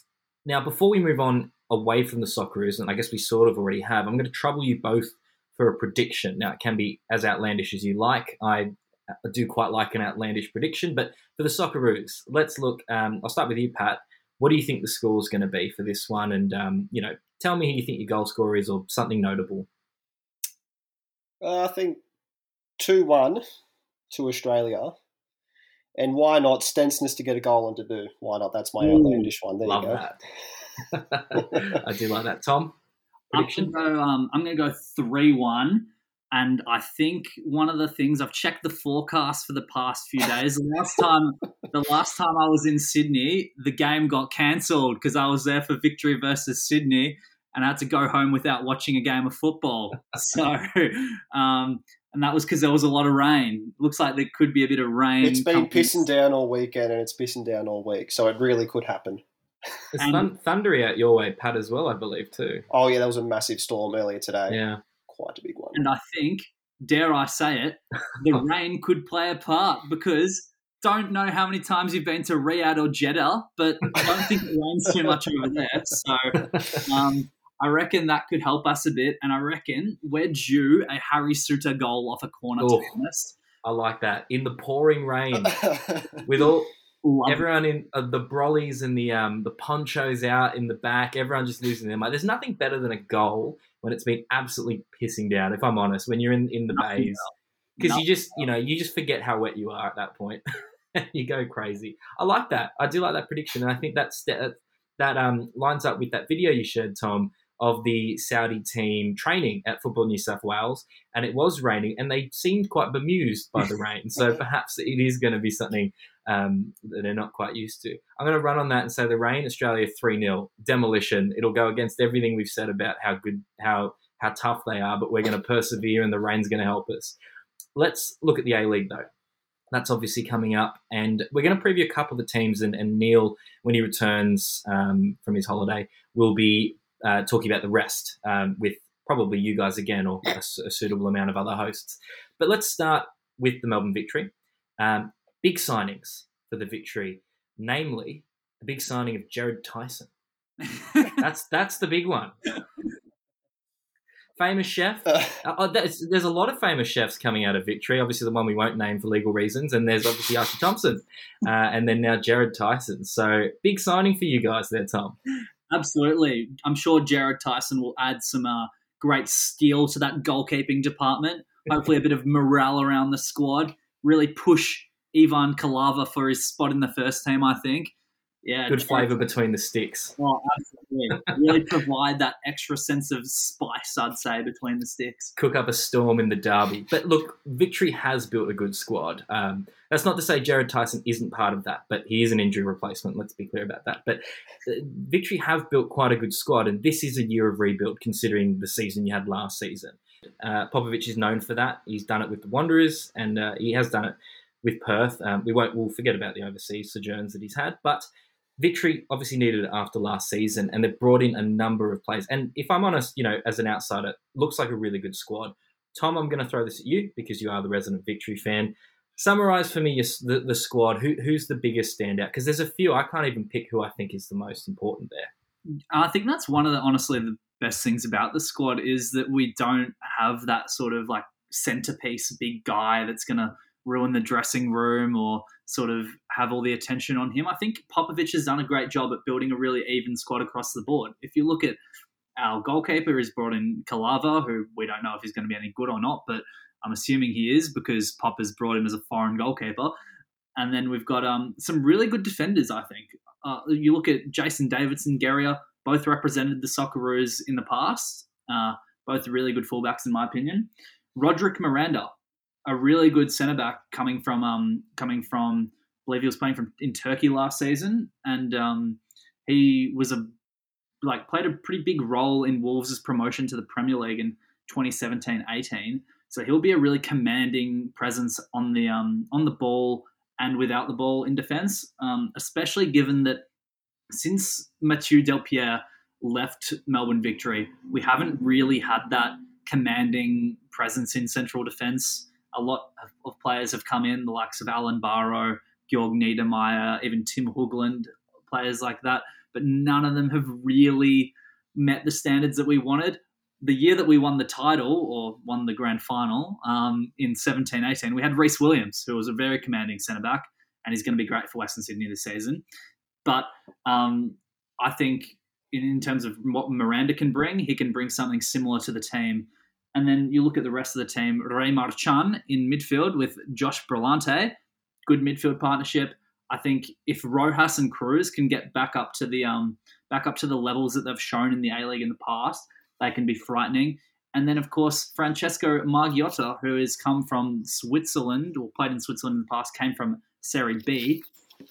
now, before we move on away from the Socceroos, and I guess we sort of already have, I'm going to trouble you both for a prediction. Now, it can be as outlandish as you like. I do quite like an outlandish prediction, but for the Socceroos, let's look. Um, I'll start with you, Pat. What do you think the score is going to be for this one? And um, you know, tell me who you think your goal scorer is, or something notable. Uh, I think two one to Australia. And why not Stensness to get a goal on debut? Why not? That's my Ooh, outlandish one. There you go. That. [laughs] I do like that. Tom, prediction? I'm going to um, I'm going to go three one. And I think one of the things I've checked the forecast for the past few days. The last time, [laughs] the last time I was in Sydney, the game got cancelled because I was there for Victory versus Sydney, and I had to go home without watching a game of football. [laughs] So, um, and that was because there was a lot of rain. Looks like there could be a bit of rain. It's been pissing down all weekend, and it's pissing down all week, so it really could happen. It's and, thundery out your way, Pat, as well, I believe too. Oh yeah, there was a massive storm earlier today. Yeah, quite a big one. And I think, dare I say it, the [laughs] rain could play a part because don't know how many times you've been to Riyadh or Jeddah, but I don't think it rains too much over there. So um, I reckon that could help us a bit. And I reckon we're due a Harry Souttar goal off a corner, Ooh, to be honest. I like that. In the pouring rain, [laughs] with all Love everyone it. in uh, the brollies and the um, the ponchos out in the back, everyone just losing their mind. There's nothing better than a goal when it's been absolutely pissing down. If I'm honest, when you're in in the nothing bays, because you just you know you just forget how wet you are at that point. [laughs] you go crazy. I like that. I do like that prediction, and I think that's that that um lines up with that video you shared, Tom, of the Saudi team training at Football New South Wales, and it was raining, and they seemed quite bemused by the rain. So [laughs] perhaps it is going to be something um, that they're not quite used to. I'm going to run on that and say the rain, Australia three 0 demolition. It'll go against everything we've said about how good, how how tough they are, but we're going to persevere, and the rain's going to help us. Let's look at the A League though. That's obviously coming up, and we're going to preview a couple of the teams. And, and Neil, when he returns um, from his holiday, will be uh, talking about the rest um, with probably you guys again or a, a, suitable amount of other hosts. But let's start with the Melbourne victory. Um, big signings for the victory, namely the big signing of Jared Tyson. [laughs] that's that's the big one. famous chef. Uh, oh, there's, there's a lot of famous chefs coming out of Victory. Obviously, the one we won't name for legal reasons, and there's obviously Archie Thompson, [laughs] uh, and then now Jared Tyson. So big signing for you guys there, Tom. Absolutely, I'm sure Jared Tyson will add some uh, great skill to that goalkeeping department. Hopefully, a bit of morale around the squad. Really push Ivan Kelava for his spot in the first team. I think. Yeah, good flavour between the sticks. Oh, absolutely. really provide that extra sense of spice, I'd say, between the sticks. Cook up a storm in the derby. But look, Victory has built a good squad. Um, that's not to say Jared Tyson isn't part of that, but he is an injury replacement. Let's be clear about that. But uh, Victory have built quite a good squad, and this is a year of rebuild considering the season you had last season. Uh, Popovic is known for that. He's done it with the Wanderers, and uh, he has done it with Perth. Um, we won't. We'll forget about the overseas sojourns that he's had, but Victory obviously needed it after last season, and they've brought in a number of players. And if I'm honest, you know, as an outsider, looks like a really good squad. Tom, I'm going to throw this at you because you are the resident Victory fan. Summarize for me the, the squad. Who, who's the biggest standout? Because there's a few. I can't even pick who I think is the most important there. I think that's one of the honestly the best things about the squad is that we don't have that sort of like centerpiece big guy that's going to ruin the dressing room or sort of have all the attention on him. I think Popovic has done a great job at building a really even squad across the board. If you look at our goalkeeper, is brought in Kelava, who we don't know if he's going to be any good or not, but I'm assuming he is because Pop has brought him as a foreign goalkeeper. And then we've got um, some really good defenders, I think. Uh, you look at Jason Davidson, Geria, both represented the Socceroos in the past. Uh, both really good fullbacks, in my opinion. Roderick Miranda, a really good centre back coming from um, coming from I believe he was playing from in Turkey last season, and um, he was a like played a pretty big role in Wolves' promotion to the Premier League in 2017-18. So he'll be a really commanding presence on the um, on the ball and without the ball in defence, um, especially given that since Mathieu Delpierre left Melbourne Victory, we haven't really had that commanding presence in central defence a lot of players have come in, the likes of Alan Baró, Georg Niedermeier, even Tim Hoogland, players like that, but none of them have really met the standards that we wanted. The year that we won the title or won the grand final um, in 17 18, we had Rhys Williams, who was a very commanding centre back, and he's going to be great for Western Sydney this season. But um, I think in, in terms of what Miranda can bring, he can bring something similar to the team and then you look at the rest of the team, Rai Marchán in midfield with Josh Brillante, good midfield partnership. I think if Rojas and Kruse can get back up to the um, back up to the levels that they've shown in the A League in the past, they can be frightening. And then, of course, Francesco Margiotta, who has come from Switzerland or played in Switzerland in the past, came from Serie B,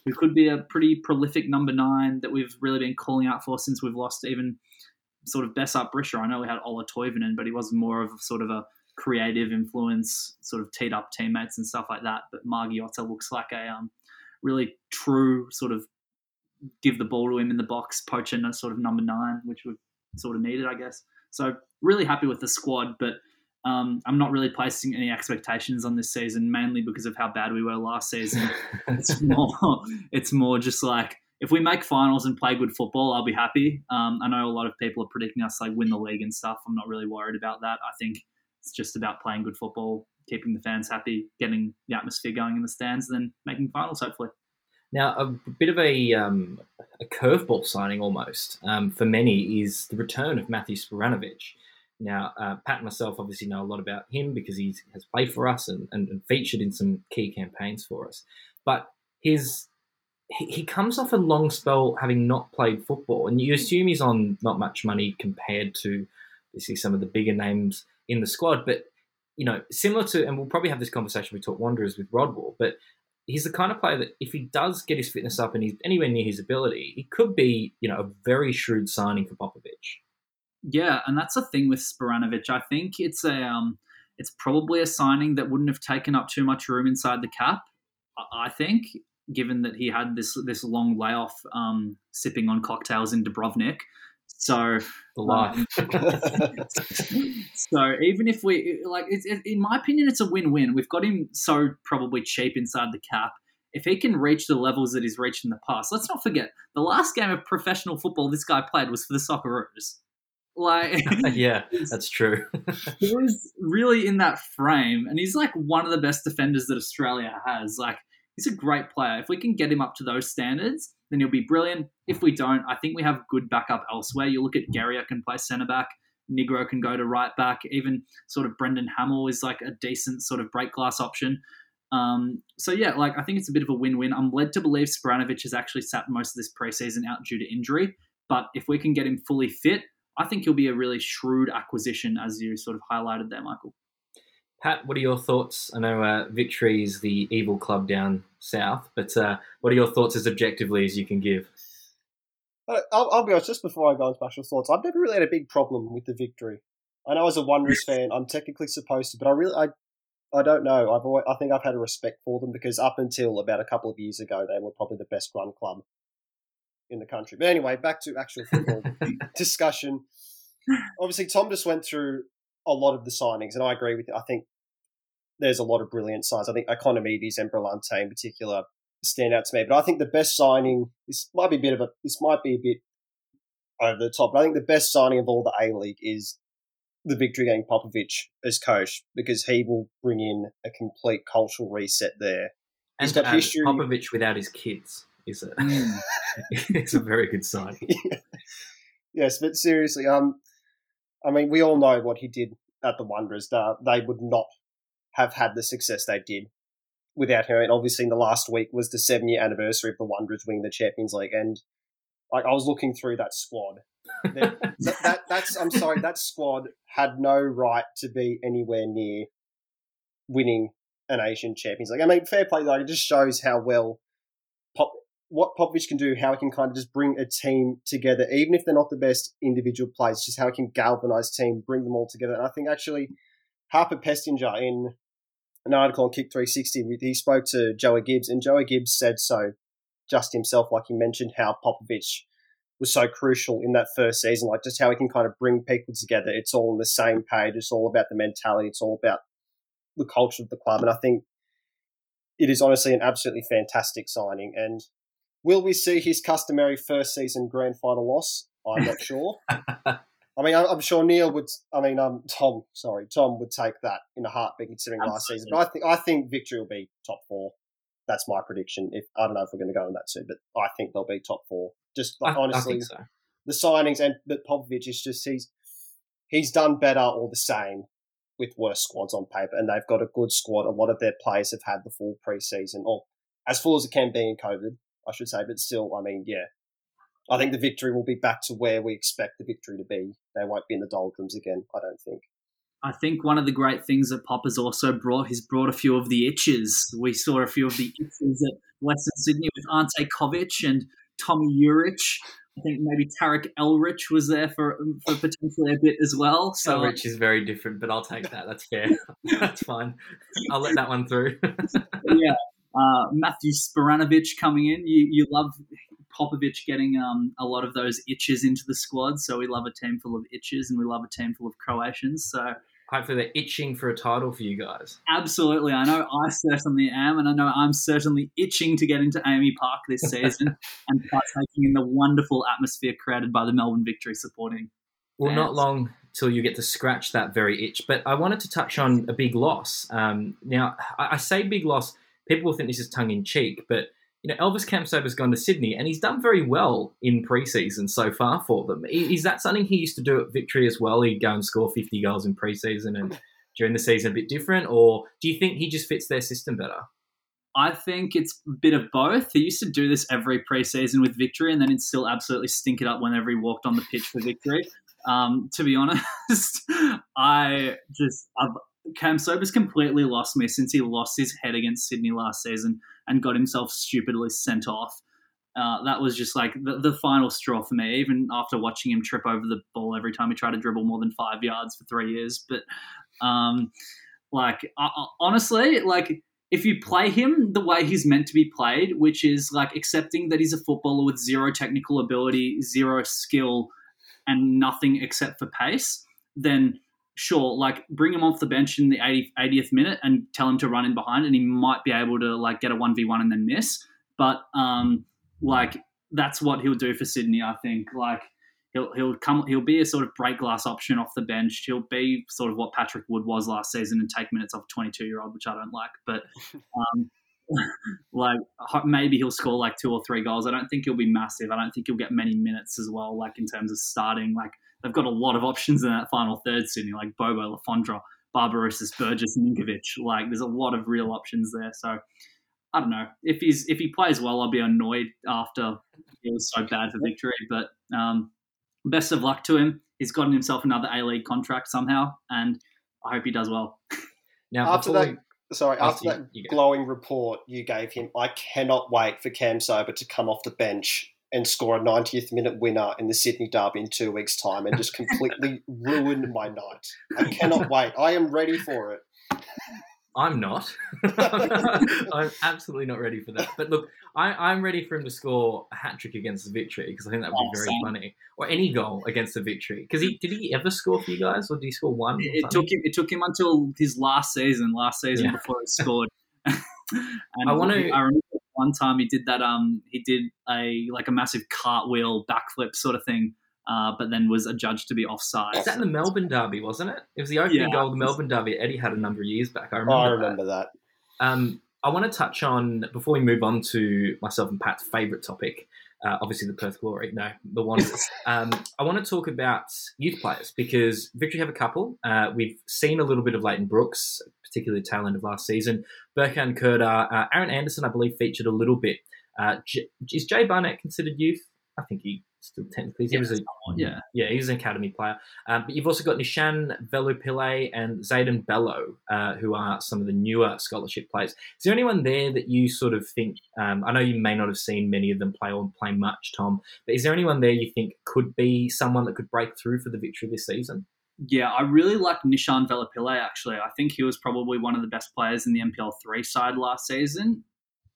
who could be a pretty prolific number nine that we've really been calling out for since we've lost even sort of Besart Berisha. I know we had Ola Toivonen, but he was more of sort of a creative influence, sort of teed up teammates and stuff like that. But Margiotta looks like a um, really true sort of give the ball to him in the box, poaching a sort of number nine, which we sort of needed, I guess. So really happy with the squad, but um, I'm not really placing any expectations on this season, mainly because of how bad we were last season. [laughs] it's more, it's more just like if we make finals and play good football, I'll be happy. Um, I know a lot of people are predicting us like win the league and stuff. I'm not really worried about that. I think it's just about playing good football, keeping the fans happy, getting the atmosphere going in the stands, and then making finals hopefully. Now, a bit of a, um, a curveball signing almost um, for many is the return of Matthew Spiranovic. Now, uh, Pat and myself obviously know a lot about him because he has played for us and, and, and featured in some key campaigns for us. But his he, comes off a long spell having not played football, and you assume he's on not much money compared to see some of the bigger names in the squad. But you know, similar to, and we'll probably have this conversation we talk Wanderers with Rodwell, but he's the kind of player that if he does get his fitness up and he's anywhere near his ability, he could be, you know, a very shrewd signing for Popovic. Yeah, and that's the thing with Spiranovic. I think it's a um, it's probably a signing that wouldn't have taken up too much room inside the cap. I think given that he had this this long layoff um, sipping on cocktails in Dubrovnik. So the life. Um, so even if we like, it's, it, in my opinion, it's a win-win. We've got him so probably cheap inside the cap. If he can reach the levels that he's reached in the past, let's not forget the last game of professional football this guy played was for the Socceroos. Like, [laughs] yeah, [laughs] that's true. he was really in that frame, and he's like one of the best defenders that Australia has. Like, he's a great player. If we can get him up to those standards, then he'll be brilliant. If we don't, I think we have good backup elsewhere. You look at Geria can play centre back. Nigro can go to right back. Even sort of Brendan Hamill is like a decent sort of break glass option. Um, so yeah, like I think it's a bit of a win-win. I'm led to believe Spiranovic has actually sat most of this preseason out due to injury, but if we can get him fully fit, I think he'll be a really shrewd acquisition, as you sort of highlighted there, Michael. Pat, what are your thoughts? I know uh, Victory is the evil club down south, but uh, what are your thoughts as objectively as you can give? I'll, I'll, be honest, just before I go into special thoughts, I've never really had a big problem with the victory. I know as a Wanderers fan, I'm technically supposed to, but I really, I, I don't know. I've always, I think I've had a respect for them because up until about a couple of years ago, they were probably the best run club in the country. But anyway, back to actual football [laughs] discussion. Obviously, Tom just went through a lot of the signings, and I agree with you. I think there's a lot of brilliant signs. I think Ikonomidis and Brillante in particular stand out to me. But I think the best signing this might be a bit of a this might be a bit over the top. But I think the best signing of all the A League is the victory getting Popovic as coach because he will bring in a complete cultural reset there. And got history. Popovic without his kids is a [laughs] it's a very good sign. [laughs] Yes, but seriously, um, I mean, we all know what he did at the Wanderers. They would not have had the success they did without him. And obviously, in the last week was the seven year anniversary of the Wanderers winning the Champions League, and like I was looking through that squad. [laughs] that, that, that's I'm sorry, that squad had no right to be anywhere near winning an Asian Champions League. I mean, fair play. Like it just shows how well what Popovic can do, how he can kind of just bring a team together, even if they're not the best individual players, just how he can galvanize team, bring them all together. And I think actually Harper Pestinger in an article on Kick 360, he spoke to Joey Gibbs, and Joey Gibbs said so just himself, like he mentioned how Popovic was so crucial in that first season, like just how he can kind of bring people together. It's all on the same page. It's all about the mentality. It's all about the culture of the club. And I think it is honestly an absolutely fantastic signing. And will we see his customary first season grand final loss? I'm not sure. [laughs] I mean, I'm sure Neil would. I mean, um, Tom, sorry, Tom would take that in a heartbeat considering Absolutely. last season. But I think I think victory will be top four. That's my prediction. If I don't know if we're going to go on that soon, but I think they'll be top four. Just like, I, honestly, I so. the signings and but Popovic is just he's he's done better or the same with worse squads on paper, and they've got a good squad. A lot of their players have had the full preseason, or as full as it can be in COVID, I should say. But still, I mean, yeah, I think the victory will be back to where we expect the victory to be. They won't be in the doldrums again, I don't think. I think one of the great things that Pop has also brought, he's brought a few of the itches. We saw a few of the itches at Western Sydney with Ante Covic and Tommy Juric. I think maybe Tarek Elrich was there for um, for potentially a bit as well. So Elrich is very different, but I'll take that. That's fair. [laughs] That's fine. I'll let that one through. [laughs] yeah. Uh, Matthew Spiranovic coming in. You you love Popovic getting um, a lot of those itches into the squad. So we love a team full of itches and we love a team full of Croatians. So hopefully they're itching for a title for you guys. Absolutely. I know I certainly am, and I know I'm certainly itching to get into AAMI Park this season [laughs] and partaking in the wonderful atmosphere created by the Melbourne Victory supporting. Well, fans. not long till you get to scratch that very itch. But I wanted to touch on a big loss. Um, now, I, I say big loss. People will think this is tongue in cheek, but you know, Elvis Kamsoba's gone to Sydney and he's done very well in preseason so far for them. Is that something he used to do at Victory as well? He'd go and score 50 goals in preseason and during the season a bit different? Or do you think he just fits their system better? I think it's a bit of both. He used to do this every preseason with Victory and then he'd still absolutely stink it up whenever he walked on the pitch for Victory. Um, to be honest, [laughs] I just, I've, Kamsoba's completely lost me since he lost his head against Sydney last season and got himself stupidly sent off. Uh, that was just like the, the, final straw for me, even after watching him trip over the ball every time he tried to dribble more than five yards for three years. But, um, like, uh, honestly, like, if you play him the way he's meant to be played, which is like accepting that he's a footballer with zero technical ability, zero skill, and nothing except for pace, then sure, like bring him off the bench in the 80, 80th minute and tell him to run in behind, and he might be able to like get a one v one and then miss. But um, like that's what he'll do for Sydney. I think like he'll he'll come he'll be a sort of break glass option off the bench. He'll be sort of what Patrick Wood was last season and take minutes off a 22 year old, which I don't like. But [laughs] um, [laughs] like maybe he'll score like two or three goals. I don't think he'll be massive. I don't think he'll get many minutes as well. Like in terms of starting, like they've got a lot of options in that final third, Sydney, like Bobo, Le Fondre, Barbarouses, Burgess, Ninkovic. Like there's a lot of real options there. So I don't know if he's if he plays well, I'll be annoyed after it was so bad for victory. But um, best of luck to him. He's gotten himself another A League contract somehow, and I hope he does well. Now, after that, we, sorry, after, after that glowing report you gave him, I cannot wait for Kamsoba to come off the bench and score a 90th minute winner in the Sydney Derby in two weeks' time and just completely [laughs] ruin my night. I cannot wait. I am ready for it. I'm not. [laughs] I'm absolutely not ready for that. But look, I, am ready for him to score a hat trick against the victory because I think that would be oh, very funny, or any goal against the victory. Because he did he ever score for you guys, or did he score one? It, it took him. It took him until his last season. Last season yeah. before he scored. [laughs] and I want to. I remember one time he did that. Um, he did a like a massive cartwheel backflip sort of thing uh, but then was adjudged to be offside. Is that in the Melbourne Derby, wasn't it? It was the opening yeah. goal of the Melbourne Derby. Eddie had a number of years back. I remember. Oh, I remember that. that. Um, I want to touch on before we move on to myself and Pat's favourite topic. Uh, obviously, the Perth Glory. No, the one. um, I want to talk about youth players because Victory have a couple. Uh, we've seen a little bit of Lleyton Brooks, particularly tail end of last season. Birkan Kirdar, uh, Aaron Anderson, I believe, featured a little bit. Uh, J- is Jay Barnett considered youth? I think he still technically. He yeah, was a yeah yeah he's an academy player. Um, but you've also got Nishan Velupillay and Zayden Bello, uh, who are some of the newer scholarship players. Is there anyone there that you sort of think? Um, I know you may not have seen many of them play or play much, Tom. But is there anyone there you think could be someone that could break through for the victory this season? Yeah, I really like Nishan Velupillay, actually. I think he was probably one of the best players in the NPL 3 side last season.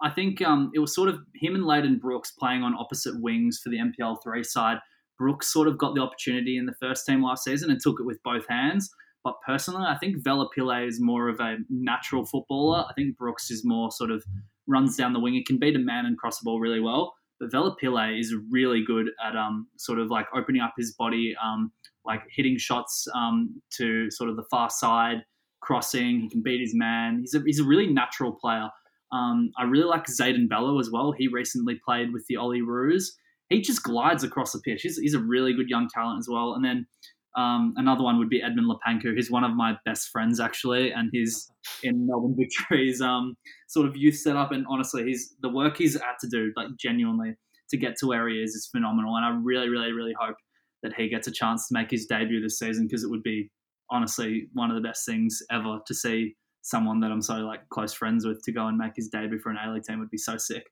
I think um, it was sort of him and Lleyton Brooks playing on opposite wings for the NPL three side. Brooks sort of got the opportunity in the first team last season and took it with both hands. But personally, I think Velupillay is more of a natural footballer. I think Brooks is more sort of runs down the wing. He can beat a man and cross the ball really well. But Velupillay is really good at um, sort of like opening up his body, um, like hitting shots um, to sort of the far side, crossing. He can beat his man. He's a, he's a really natural player. Um, I really like Zayden Bello as well. He recently played with the Olyroos. He just glides across the pitch. He's, he's, a really good young talent as well. And then um, another one would be Edmund Lepanku, who's one of my best friends actually, and he's in Melbourne [laughs] Victory's um, sort of youth setup. And honestly, he's the work he's had to do, like genuinely, to get to where he is, is phenomenal. And I really, really, really hope that he gets a chance to make his debut this season because it would be honestly one of the best things ever to see someone that I'm so like close friends with to go and make his debut for an A League team would be so sick.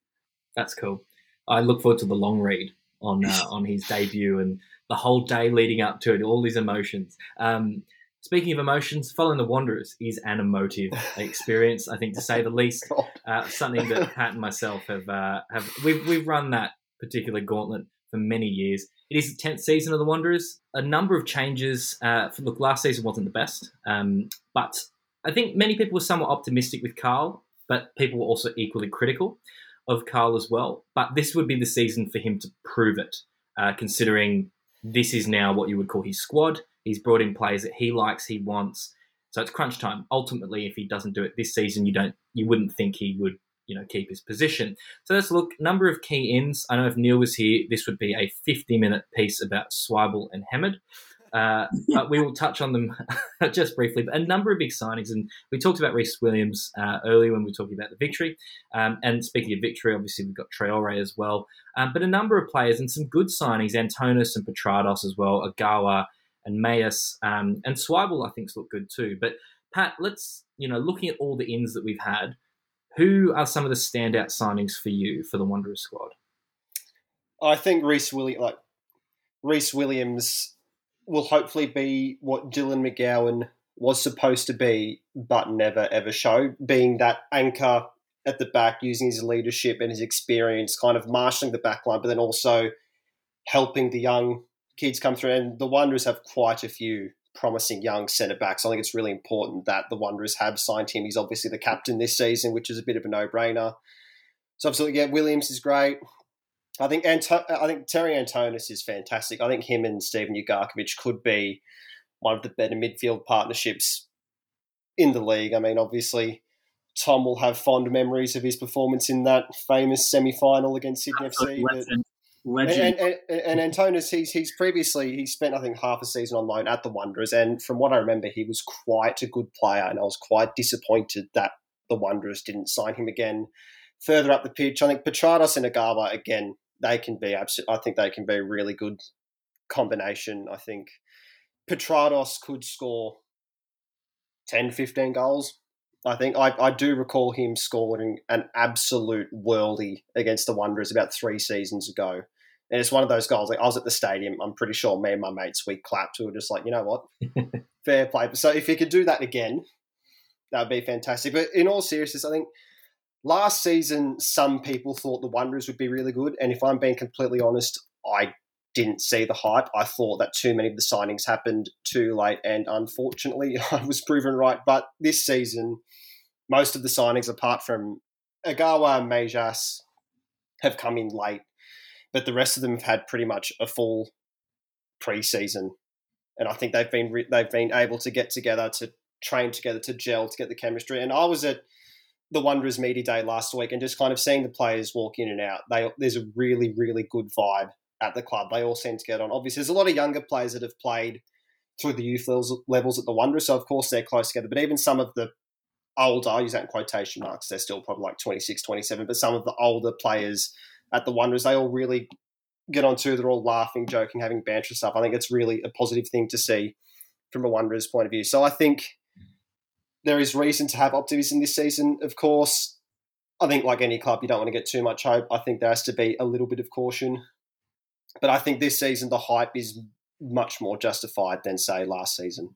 That's cool. I look forward to the long read on uh, [laughs] on his debut and the whole day leading up to it, all these emotions. Um, speaking of emotions, following the Wanderers is an emotive [laughs] experience, I think, to say the least. Uh, something that Pat and myself have uh, have we've we've run that particular gauntlet for many years. It is the tenth season of the Wanderers. A number of changes. Uh, for, look, last season wasn't the best, um, but I think many people were somewhat optimistic with Carl, but people were also equally critical of Carl as well. But this would be the season for him to prove it, uh, considering this is now what you would call his squad. He's brought in players that he likes, he wants. So it's crunch time. Ultimately, if he doesn't do it this season, you don't, you wouldn't think he would, you know, keep his position. So let's look. Number of key ins. I know if Neil was here, this would be a 50-minute piece about Swibel and Hemed. Uh, but we will touch on them [laughs] just briefly. But a number of big signings, and we talked about Rhys Williams uh, earlier when we were talking about the victory. Um, and speaking of victory, obviously we've got Traore as well. Um, but a number of players and some good signings: Antonis and Petratos as well, Ogawa and Mejías, um, and Swibel. I think's look good too. But Pat, let's you know, looking at all the ins that we've had, who are some of the standout signings for you for the Wanderers squad? I think Rhys Williams, like Rhys Williams will hopefully be what Dylan McGowan was supposed to be, but never ever showed, being that anchor at the back, using his leadership and his experience, kind of marshalling the back line, but then also helping the young kids come through. And the Wanderers have quite a few promising young centre backs. I think it's really important that the Wanderers have signed him. He's obviously the captain this season, which is a bit of a no brainer. So, absolutely, yeah, Williams is great. I think Anto- I think Terry Antonis is fantastic. I think him and Steven Ugarkovic could be one of the better midfield partnerships in the league. I mean, obviously, Tom will have fond memories of his performance in that famous semi-final against Sydney FC. Legend. Legend. And, and, and, Antonis, he's he's previously he spent I think half a season on loan at the Wanderers, and from what I remember, he was quite a good player, and I was quite disappointed that the Wanderers didn't sign him again. Further up the pitch, I think Petratos and Ogawa again, they can be absolute. I think they can be a really good combination. I think Petratos could score 10, 15 goals. I think I, I do recall him scoring an absolute worldy against the Wanderers about three seasons ago. And it's one of those goals. Like I was at the stadium. I'm pretty sure me and my mates we clapped. We were just like, you know what, [laughs] fair play. So if he could do that again, that would be fantastic. But in all seriousness, I think last season some people thought the Wanderers would be really good, and if I'm being completely honest, I didn't see the hype. I thought that too many of the signings happened too late, and unfortunately, [laughs] I was proven right. But this season, most of the signings, apart from Ogawa and Mejías, have come in late, but the rest of them have had pretty much a full preseason, and I think they've been they've been able to get together to train together to gel to get the chemistry. And I was at the Wanderers media day last week and just kind of seeing the players walk in and out. They there's a really really good vibe at the club. They all seem to get on. Obviously, there's a lot of younger players that have played through the youth levels, levels at the Wanderers, so of course they're close together. But even some of the older, I use that in quotation marks, they're still probably like 26, 27, but some of the older players at the Wanderers, they all really get on too. They're all laughing, joking, having banter stuff. I think it's really a positive thing to see from a Wanderers point of view. So I think there is reason to have optimism this season. Of course, I think like any club, you don't want to get too much hope. I think there has to be a little bit of caution. But I think this season the hype is much more justified than say last season.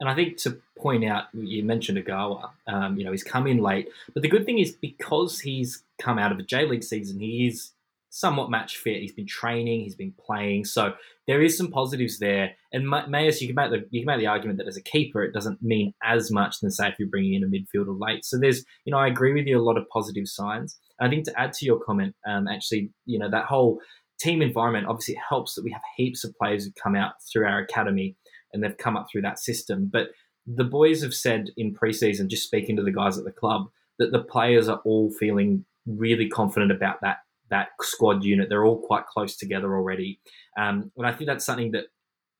And I think to point out, you mentioned Ogawa. Um, you know, he's come in late, but the good thing is because he's come out of a J League season, he is somewhat match fit. He's been training, he's been playing, so there is some positives there. And Mejías, you can make the you can make the argument that as a keeper, it doesn't mean as much than say if you're bringing in a midfielder late. So there's, you know, I agree with you a lot of positive signs. I think to add to your comment, um, actually, you know, that whole team environment obviously it helps that we have heaps of players who come out through our academy and they've come up through that system. But the boys have said in preseason, just speaking to the guys at the club, that the players are all feeling really confident about that that squad unit. They're all quite close together already. Um, and I think that's something that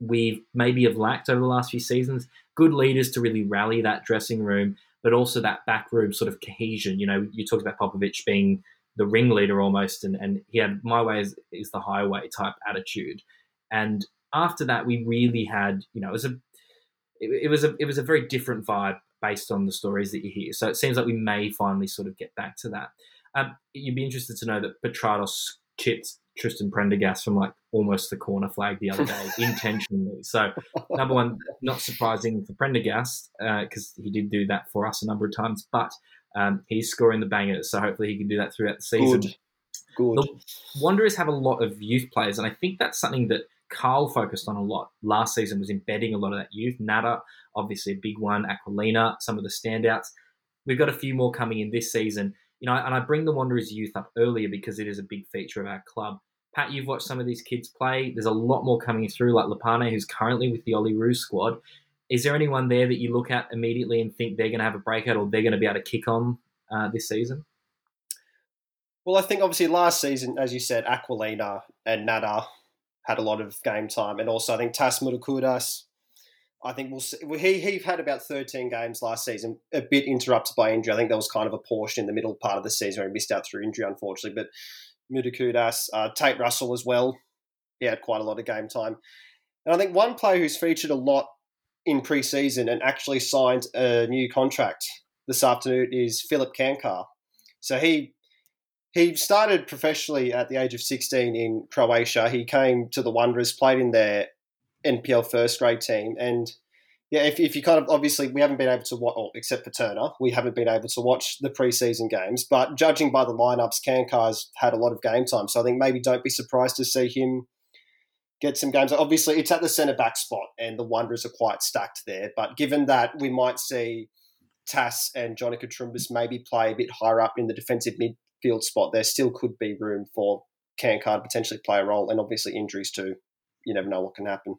we maybe have lacked over the last few seasons. Good leaders to really rally that dressing room, but also that back room sort of cohesion. You know, you talked about Popovic being the ringleader almost, and, and he had my way is, is the highway type attitude. And after that, we really had, you know, it was a it, it was a it was a very different vibe based on the stories that you hear. So it seems like we may finally sort of get back to that. Um, you'd be interested to know that Petratos chipped Tristan Prendergast from like almost the corner flag the other day [laughs] intentionally. So number one, not surprising for Prendergast because uh, he did do that for us a number of times, but um, he's scoring the bangers. So hopefully he can do that throughout the season. Good. Good. The Wanderers have a lot of youth players, and I think that's something that Carl focused on a lot last season was embedding a lot of that youth. Nada, obviously a big one. Aquilina, some of the standouts. We've got a few more coming in this season you know, and I bring the Wanderers youth up earlier because it is a big feature of our club. Pat, you've watched some of these kids play. There's a lot more coming through, like Lapane, who's currently with the Olyroos squad. Is there anyone there that you look at immediately and think they're going to have a breakout or they're going to be able to kick on uh, this season? Well, I think obviously last season, as you said, Aquilina and Nada had a lot of game time, and also I think Tas Mourdoukoutas I think we'll see. He he had about 13 games last season, a bit interrupted by injury. I think there was kind of a portion in the middle part of the season where he missed out through injury, unfortunately. But Mourdoukoutas, uh, Tate Russell as well, he had quite a lot of game time. And I think one player who's featured a lot in pre-season and actually signed a new contract this afternoon is Philip Kankar. So he he started professionally at the age of 16 in Croatia. He came to the Wanderers, played in their NPL first grade team. And yeah, if, if you kind of obviously we haven't been able to watch, except for Turner, we haven't been able to watch the preseason games. But judging by the lineups, Kankar's had a lot of game time, so I think maybe don't be surprised to see him get some games. Obviously, it's at the centre back spot, and the Wanderers are quite stacked there. But given that we might see Tass and Johnny Katrumbis maybe play a bit higher up in the defensive midfield spot, there still could be room for Cancard potentially play a role, and obviously injuries too. You never know what can happen.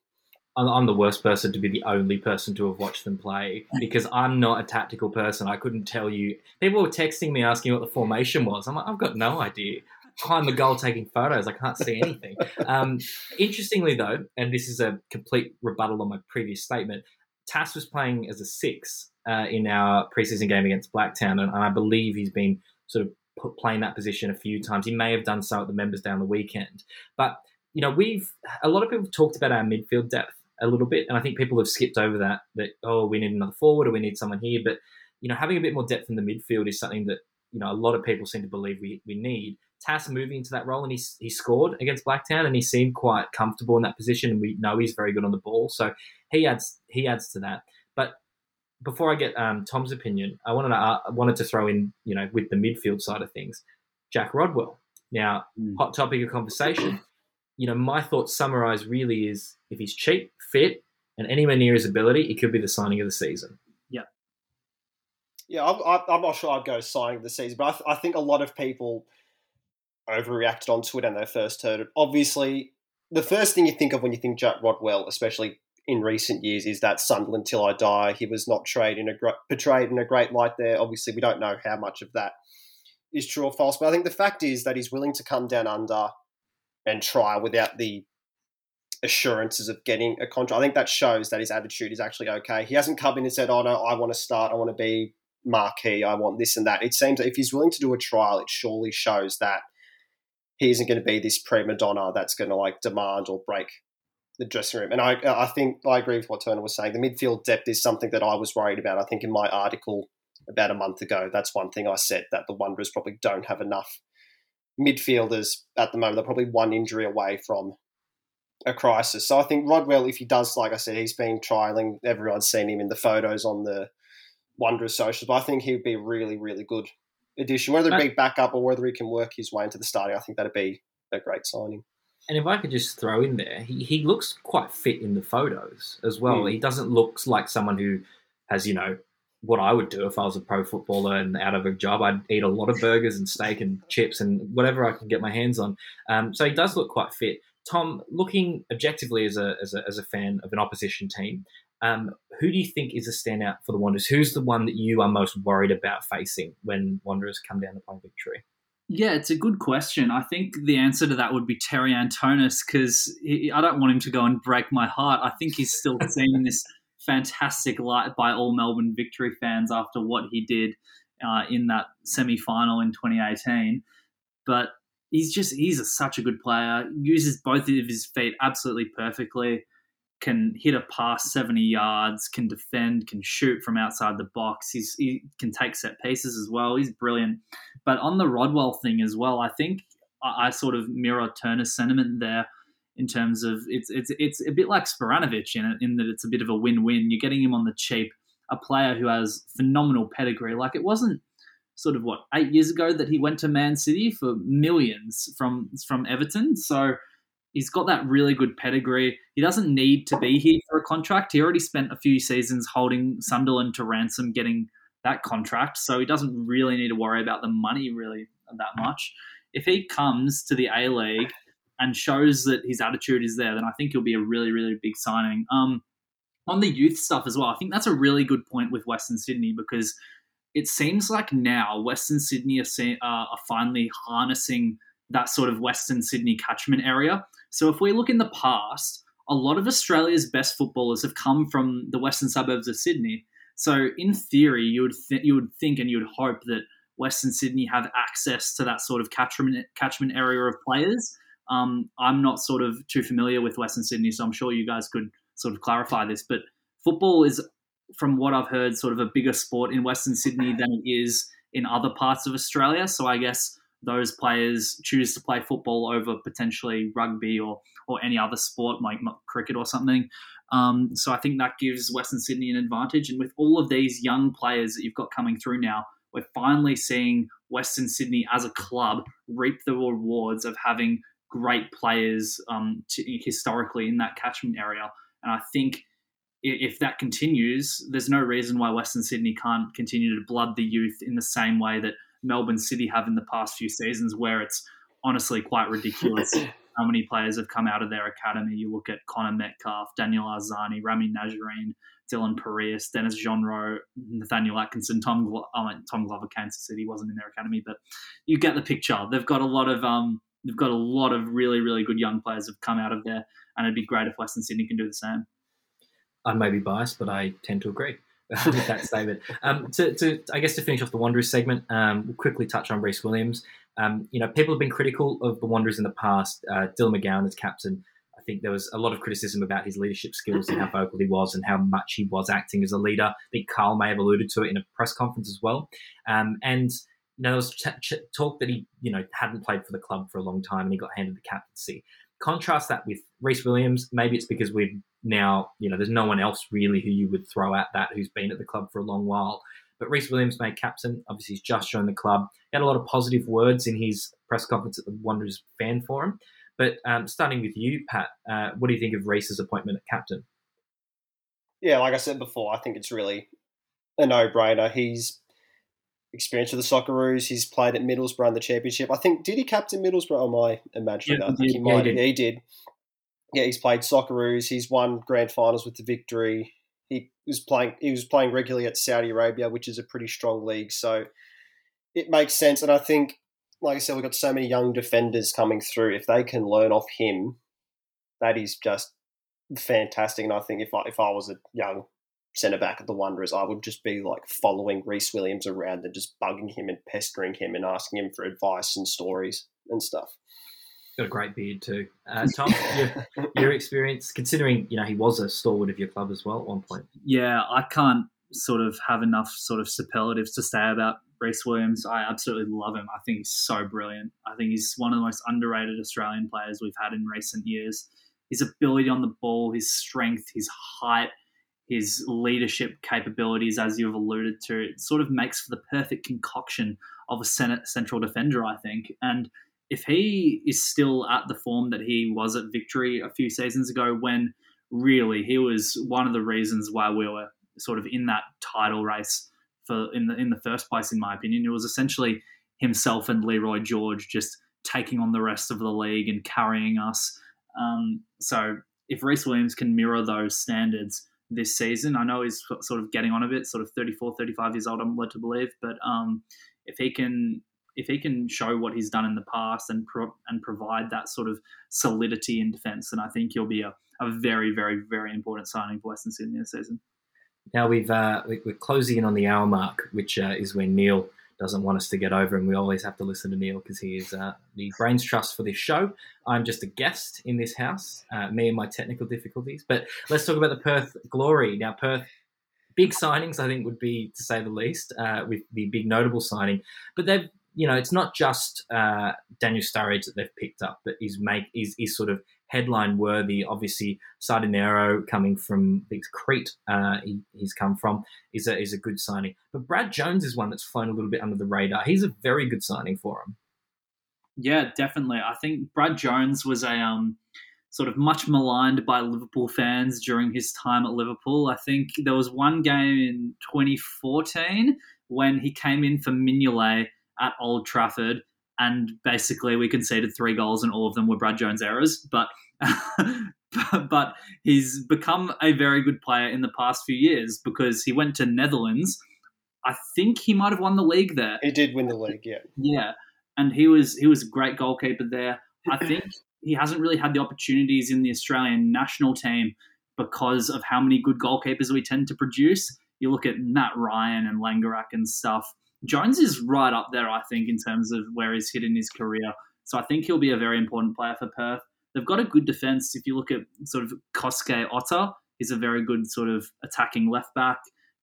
I'm the worst person to be the only person to have watched them play because I'm not a tactical person. I couldn't tell you. People were texting me asking what the formation was. I'm like, I've got no idea. Behind the goal taking photos, I can't see anything. Um, interestingly, though, and this is a complete rebuttal on my previous statement, Tass was playing as a six uh, in our preseason game against Blacktown, and, and I believe he's been sort of put, playing that position a few times. He may have done so at the members down the weekend, but you know, we've a lot of people talked about our midfield depth a little bit, and I think people have skipped over that. That oh, we need another forward or we need someone here, but you know, having a bit more depth in the midfield is something that you know a lot of people seem to believe we, we need. Tass moving into that role, and he he scored against Blacktown, and he seemed quite comfortable in that position. And we know he's very good on the ball, so he adds he adds to that. But before I get um, Tom's opinion, I wanted to uh, wanted to throw in you know with the midfield side of things, Jack Rodwell. Now, mm. hot topic of conversation you know, my thoughts summarized really is if he's cheap, fit, and anywhere near his ability, it could be the signing of the season. Yeah. Yeah, I'm, I'm not sure I'd go signing of the season, but I, th- I think a lot of people overreacted on Twitter when they first heard it. Obviously, the first thing you think of when you think Jack Rodwell, especially in recent years, is that Sunderland till I die. He was not portrayed in a portrayed in a great light there. Obviously, we don't know how much of that is true or false, but I think the fact is that he's willing to come down under and try without the assurances of getting a contract. I think that shows that his attitude is actually okay. He hasn't come in and said, "Oh no, I want to start. I want to be marquee. I want this and that." It seems that if he's willing to do a trial, it surely shows that he isn't going to be this prima donna that's going to like demand or break the dressing room. And I, I think I agree with what Turner was saying. The midfield depth is something that I was worried about. I think in my article about a month ago, that's one thing I said that the Wanderers probably don't have enough midfielders at the moment. They're probably one injury away from a crisis. So I think Rodwell, if he does, like I said, he's been trialing. Everyone's seen him in the photos on the Wanderers socials. But I think he would be a really, really good addition. Whether it be backup or whether he can work his way into the starting, I think that'd be a great signing. And if I could just throw in there, he, he looks quite fit in the photos as well. Mm. He doesn't look like someone who has, you know, what I would do if I was a pro footballer and out of a job. I'd eat a lot of burgers and steak and chips and whatever I can get my hands on. Um, so he does look quite fit. Tom, looking objectively as a, as a, as a fan of an opposition team, um, who do you think is a standout for the Wanderers? Who's the one that you are most worried about facing when Wanderers come down to play victory? Yeah, it's a good question. I think the answer to that would be Terry Antonis because I don't want him to go and break my heart. I think he's still [laughs] seeing this fantastic light by all Melbourne victory fans after what he did uh, in that semi final in 2018. But he's just, he's a, such a good player, uses both of his feet absolutely perfectly, can hit a pass 70 yards, can defend, can shoot from outside the box. He's, he can take set pieces as well. He's brilliant. But on the Rodwell thing as well, I think I, I sort of mirror Turner's sentiment there in terms of it's it's it's a bit like Spiranovic in it, in that it's a bit of a win-win. You're getting him on the cheap, a player who has phenomenal pedigree. Like it wasn't sort of what eight years ago that he went to Man City for millions from from Everton. So he's got that really good pedigree. He doesn't need to be here for a contract. He already spent a few seasons holding Sunderland to ransom, getting that contract. So he doesn't really need to worry about the money really that much. If he comes to the A League and shows that his attitude is there, then I think he'll be a really, really big signing. Um, on the youth stuff as well, I think that's a really good point with Western Sydney because it seems like now Western Sydney are, see, uh, are finally harnessing that sort of Western Sydney catchment area. So if we look in the past, a lot of Australia's best footballers have come from the western suburbs of Sydney. So in theory, you would th- you would think and you would hope that Western Sydney have access to that sort of catchment catchment area of players. Um, I'm not sort of too familiar with Western Sydney, so I'm sure you guys could sort of clarify this. But football is, from what I've heard, sort of a bigger sport in Western Sydney than it is in other parts of Australia. So I guess those players choose to play football over potentially rugby or or any other sport like cricket or something. Um, so I think that gives Western Sydney an advantage. And with all of these young players that you've got coming through now, we're finally seeing Western Sydney as a club reap the rewards of having great players um, to, historically in that catchment area. And I think if that continues, there's no reason why Western Sydney can't continue to blood the youth in the same way that Melbourne City have in the past few seasons, where it's honestly quite ridiculous [laughs] how many players have come out of their academy. You look at Connor Metcalfe, Daniel Arzani, Ramy Najjarine, Dylan Pierias, Denis Genreau, Nathaniel Atkinson, Tom Glo- oh, Tom Glover, Kansas City wasn't in their academy, but you get the picture. They've got a lot of um, they've got a lot of really really good young players have come out of there, and it'd be great if Western Sydney can do the same. I may be biased, but I tend to agree [laughs] with that [laughs] statement. Um, to, to, I guess to finish off the Wanderers segment, um, we'll quickly touch on Rhys Williams. Um, you know, people have been critical of the Wanderers in the past. Uh, Dylan McGowan as captain, I think there was a lot of criticism about his leadership skills and how [clears throat] vocal he was and how much he was acting as a leader. I think Carl may have alluded to it in a press conference as well. Um, and you know, there was ch- ch- talk that he, you know, hadn't played for the club for a long time and he got handed the captaincy. Contrast that with Rhys Williams. Maybe it's because we've now, you know, there's no one else really who you would throw at that who's been at the club for a long while. But Rhys Williams made captain. Obviously, he's just joined the club. He had a lot of positive words in his press conference at the Wanderers fan forum. But um, starting with you, Pat, uh, what do you think of Rhys's appointment at captain? Yeah, like I said before, I think it's really a no-brainer. He's experienced with the Socceroos. He's played at Middlesbrough in the Championship. I think did he captain Middlesbrough? Am I imagining Yeah, that? I think he might. did. Yeah, he did. Yeah, he's played Socceroos. He's won grand finals with the victory. He was playing. He was playing regularly at Saudi Arabia, which is a pretty strong league. So it makes sense. And I think, like I said, we've got so many young defenders coming through. If they can learn off him, that is just fantastic. And I think if I if I was a young centre back at the Wanderers, I would just be like following Rhys Williams around and just bugging him and pestering him and asking him for advice and stories and stuff. Got a great beard too. Uh, Tom, your, your experience, considering you know he was a stalwart of your club as well at one point. Yeah, I can't sort of have enough sort of superlatives to say about Rhys Williams. I absolutely love him. I think he's so brilliant. I think he's one of the most underrated Australian players we've had in recent years. His ability on the ball, his strength, his height, his leadership capabilities, as you've alluded to, it sort of makes for the perfect concoction of a cent- central defender, I think. And if he is still at the form that he was at Victory a few seasons ago, when really he was one of the reasons why we were sort of in that title race for in the in the first place, in my opinion, it was essentially himself and Leroy George just taking on the rest of the league and carrying us. Um, so if Rhys Williams can mirror those standards this season, I know he's sort of getting on a bit, sort of 34, 35 years old, I'm led to believe, but um, if he can if he can show what he's done in the past and pro- and provide that sort of solidity in defence, then I think he'll be a, a very, very, very important signing for Western Sydney this season. Now we've uh, we- we're closing in on the hour mark, which uh, is when Neil doesn't want us to get over, and we always have to listen to Neil because he is uh, the brains trust for this show. I'm just a guest in this house, uh, me and my technical difficulties. But let's talk about the Perth Glory. Now, Perth big signings, I think, would be to say the least, uh, with the big notable signing. But they've you know, it's not just uh, Daniel Sturridge that they've picked up, but is make is is sort of headline worthy. Obviously, Sardinero coming from Crete, uh, he, he's come from is a is a good signing. But Brad Jones is one that's flown a little bit under the radar. He's a very good signing for him. Yeah, definitely. I think Brad Jones was a um, sort of much maligned by Liverpool fans during his time at Liverpool. I think there was one game in 2014 when he came in for Mignolet at Old Trafford, and basically we conceded three goals, and all of them were Brad Jones errors. But [laughs] but he's become a very good player in the past few years because he went to Netherlands. I think he might have won the league there. He did win the league, yeah. Yeah, and he was he was a great goalkeeper there. I think he hasn't really had the opportunities in the Australian national team because of how many good goalkeepers we tend to produce. You look at Matt Ryan and Langerak and stuff. Jones is right up there, I think, in terms of where he's hit in his career. So I think he'll be a very important player for Perth. They've got a good defense. If you look at sort of Kosuke Ota, he's a very good sort of attacking left back.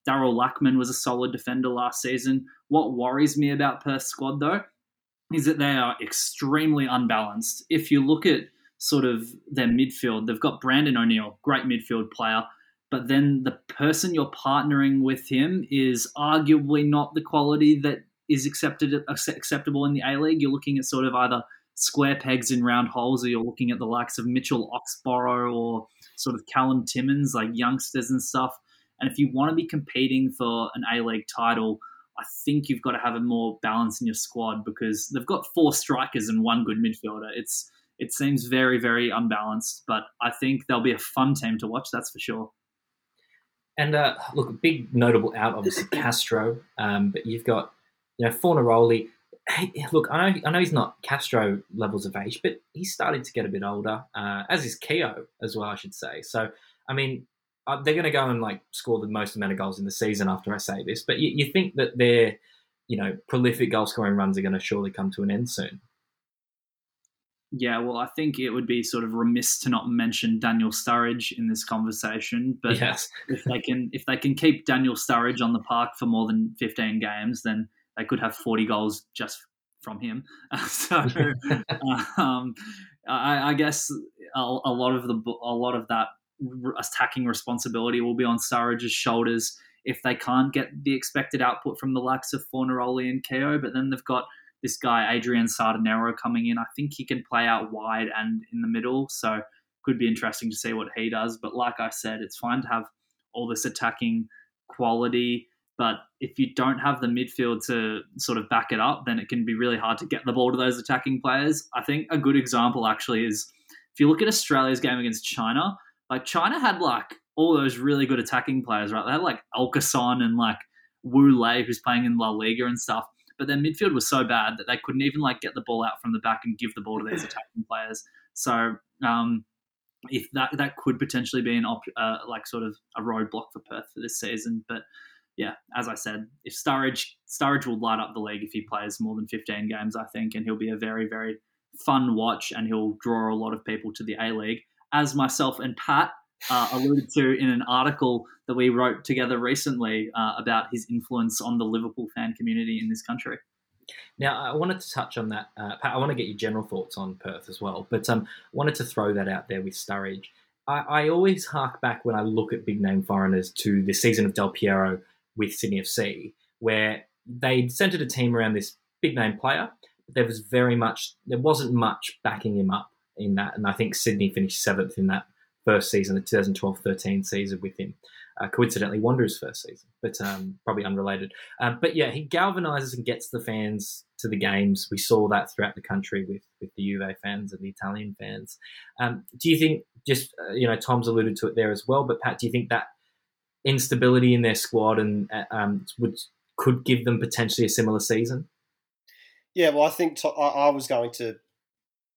Darryl Lachman was a solid defender last season. What worries me about Perth's squad, though, is that they are extremely unbalanced. If you look at sort of their midfield, they've got Brandon O'Neill, great midfield player, but then the person you're partnering with him is arguably not the quality that is accepted acceptable in the A League. You're looking at sort of either square pegs in round holes, or you're looking at the likes of Mitchell Oxborough or sort of Callum Timmins, like youngsters and stuff. And if you want to be competing for an A League title, I think you've got to have a more balance in your squad because they've got four strikers and one good midfielder. It's it seems very very unbalanced, but I think they'll be a fun team to watch. That's for sure. And uh, look, a big notable out, obviously [clears throat] Castro, um, but you've got you know Fornaroli. Hey, look, I know I know he's not Castro levels of age, but he's starting to get a bit older, uh, as is Keogh as well, I should say. So, I mean, uh, they're going to go and like score the most amount of goals in the season after I say this. But you, you think that their, you know, prolific goal scoring runs are going to surely come to an end soon. Yeah, well, I think it would be sort of remiss to not mention Daniel Sturridge in this conversation. But yes. if they can, if they can keep Daniel Sturridge on the park for more than fifteen games, then they could have forty goals just from him. [laughs] so, [laughs] um, I, I, guess a, a, lot of the a lot of that attacking responsibility will be on Sturridge's shoulders if they can't get the expected output from the likes of Fornaroli and Keogh. But then they've got this guy Adrian Sardinero coming in. I think he can play out wide and in the middle, so could be interesting to see what he does. But like I said, it's fine to have all this attacking quality. But if you don't have the midfield to sort of back it up, then it can be really hard to get the ball to those attacking players. I think a good example actually is if you look at Australia's game against China, like China had like all those really good attacking players, right? They had like Elkeson and like Wu Lei, who's playing in La Liga and stuff. But their midfield was so bad that they couldn't even like get the ball out from the back and give the ball to these [laughs] attacking players. So um, if that that could potentially be an op, uh, like sort of a roadblock for Perth for this season. But yeah, as I said, if Sturridge Sturridge will light up the league if he plays more than 15 games, I think, and he'll be a very very fun watch, and he'll draw a lot of people to the A League as myself and Pat uh, alluded to in an article that we wrote together recently uh, about his influence on the Liverpool fan community in this country. Now, I wanted to touch on that. Uh, Pat, I want to get your general thoughts on Perth as well, but um, wanted to throw that out there with Sturridge. I, I always hark back when I look at big name foreigners to the season of Del Piero with Sydney FC, where they centered a team around this big name player. But there was very much, there wasn't much backing him up in that. And I think Sydney finished seventh in that first season, the 2012 13 season with him. Uh, coincidentally, Wanderers' first season, but um, probably unrelated. Uh, but yeah, he galvanizes and gets the fans to the games. We saw that throughout the country with, with the Juve fans and the Italian fans. Um, do you think, just, uh, you know, Tom's alluded to it there as well, but Pat, do you think that instability in their squad and uh, um, would could give them potentially a similar season? Yeah, well, I think to, I, I was going to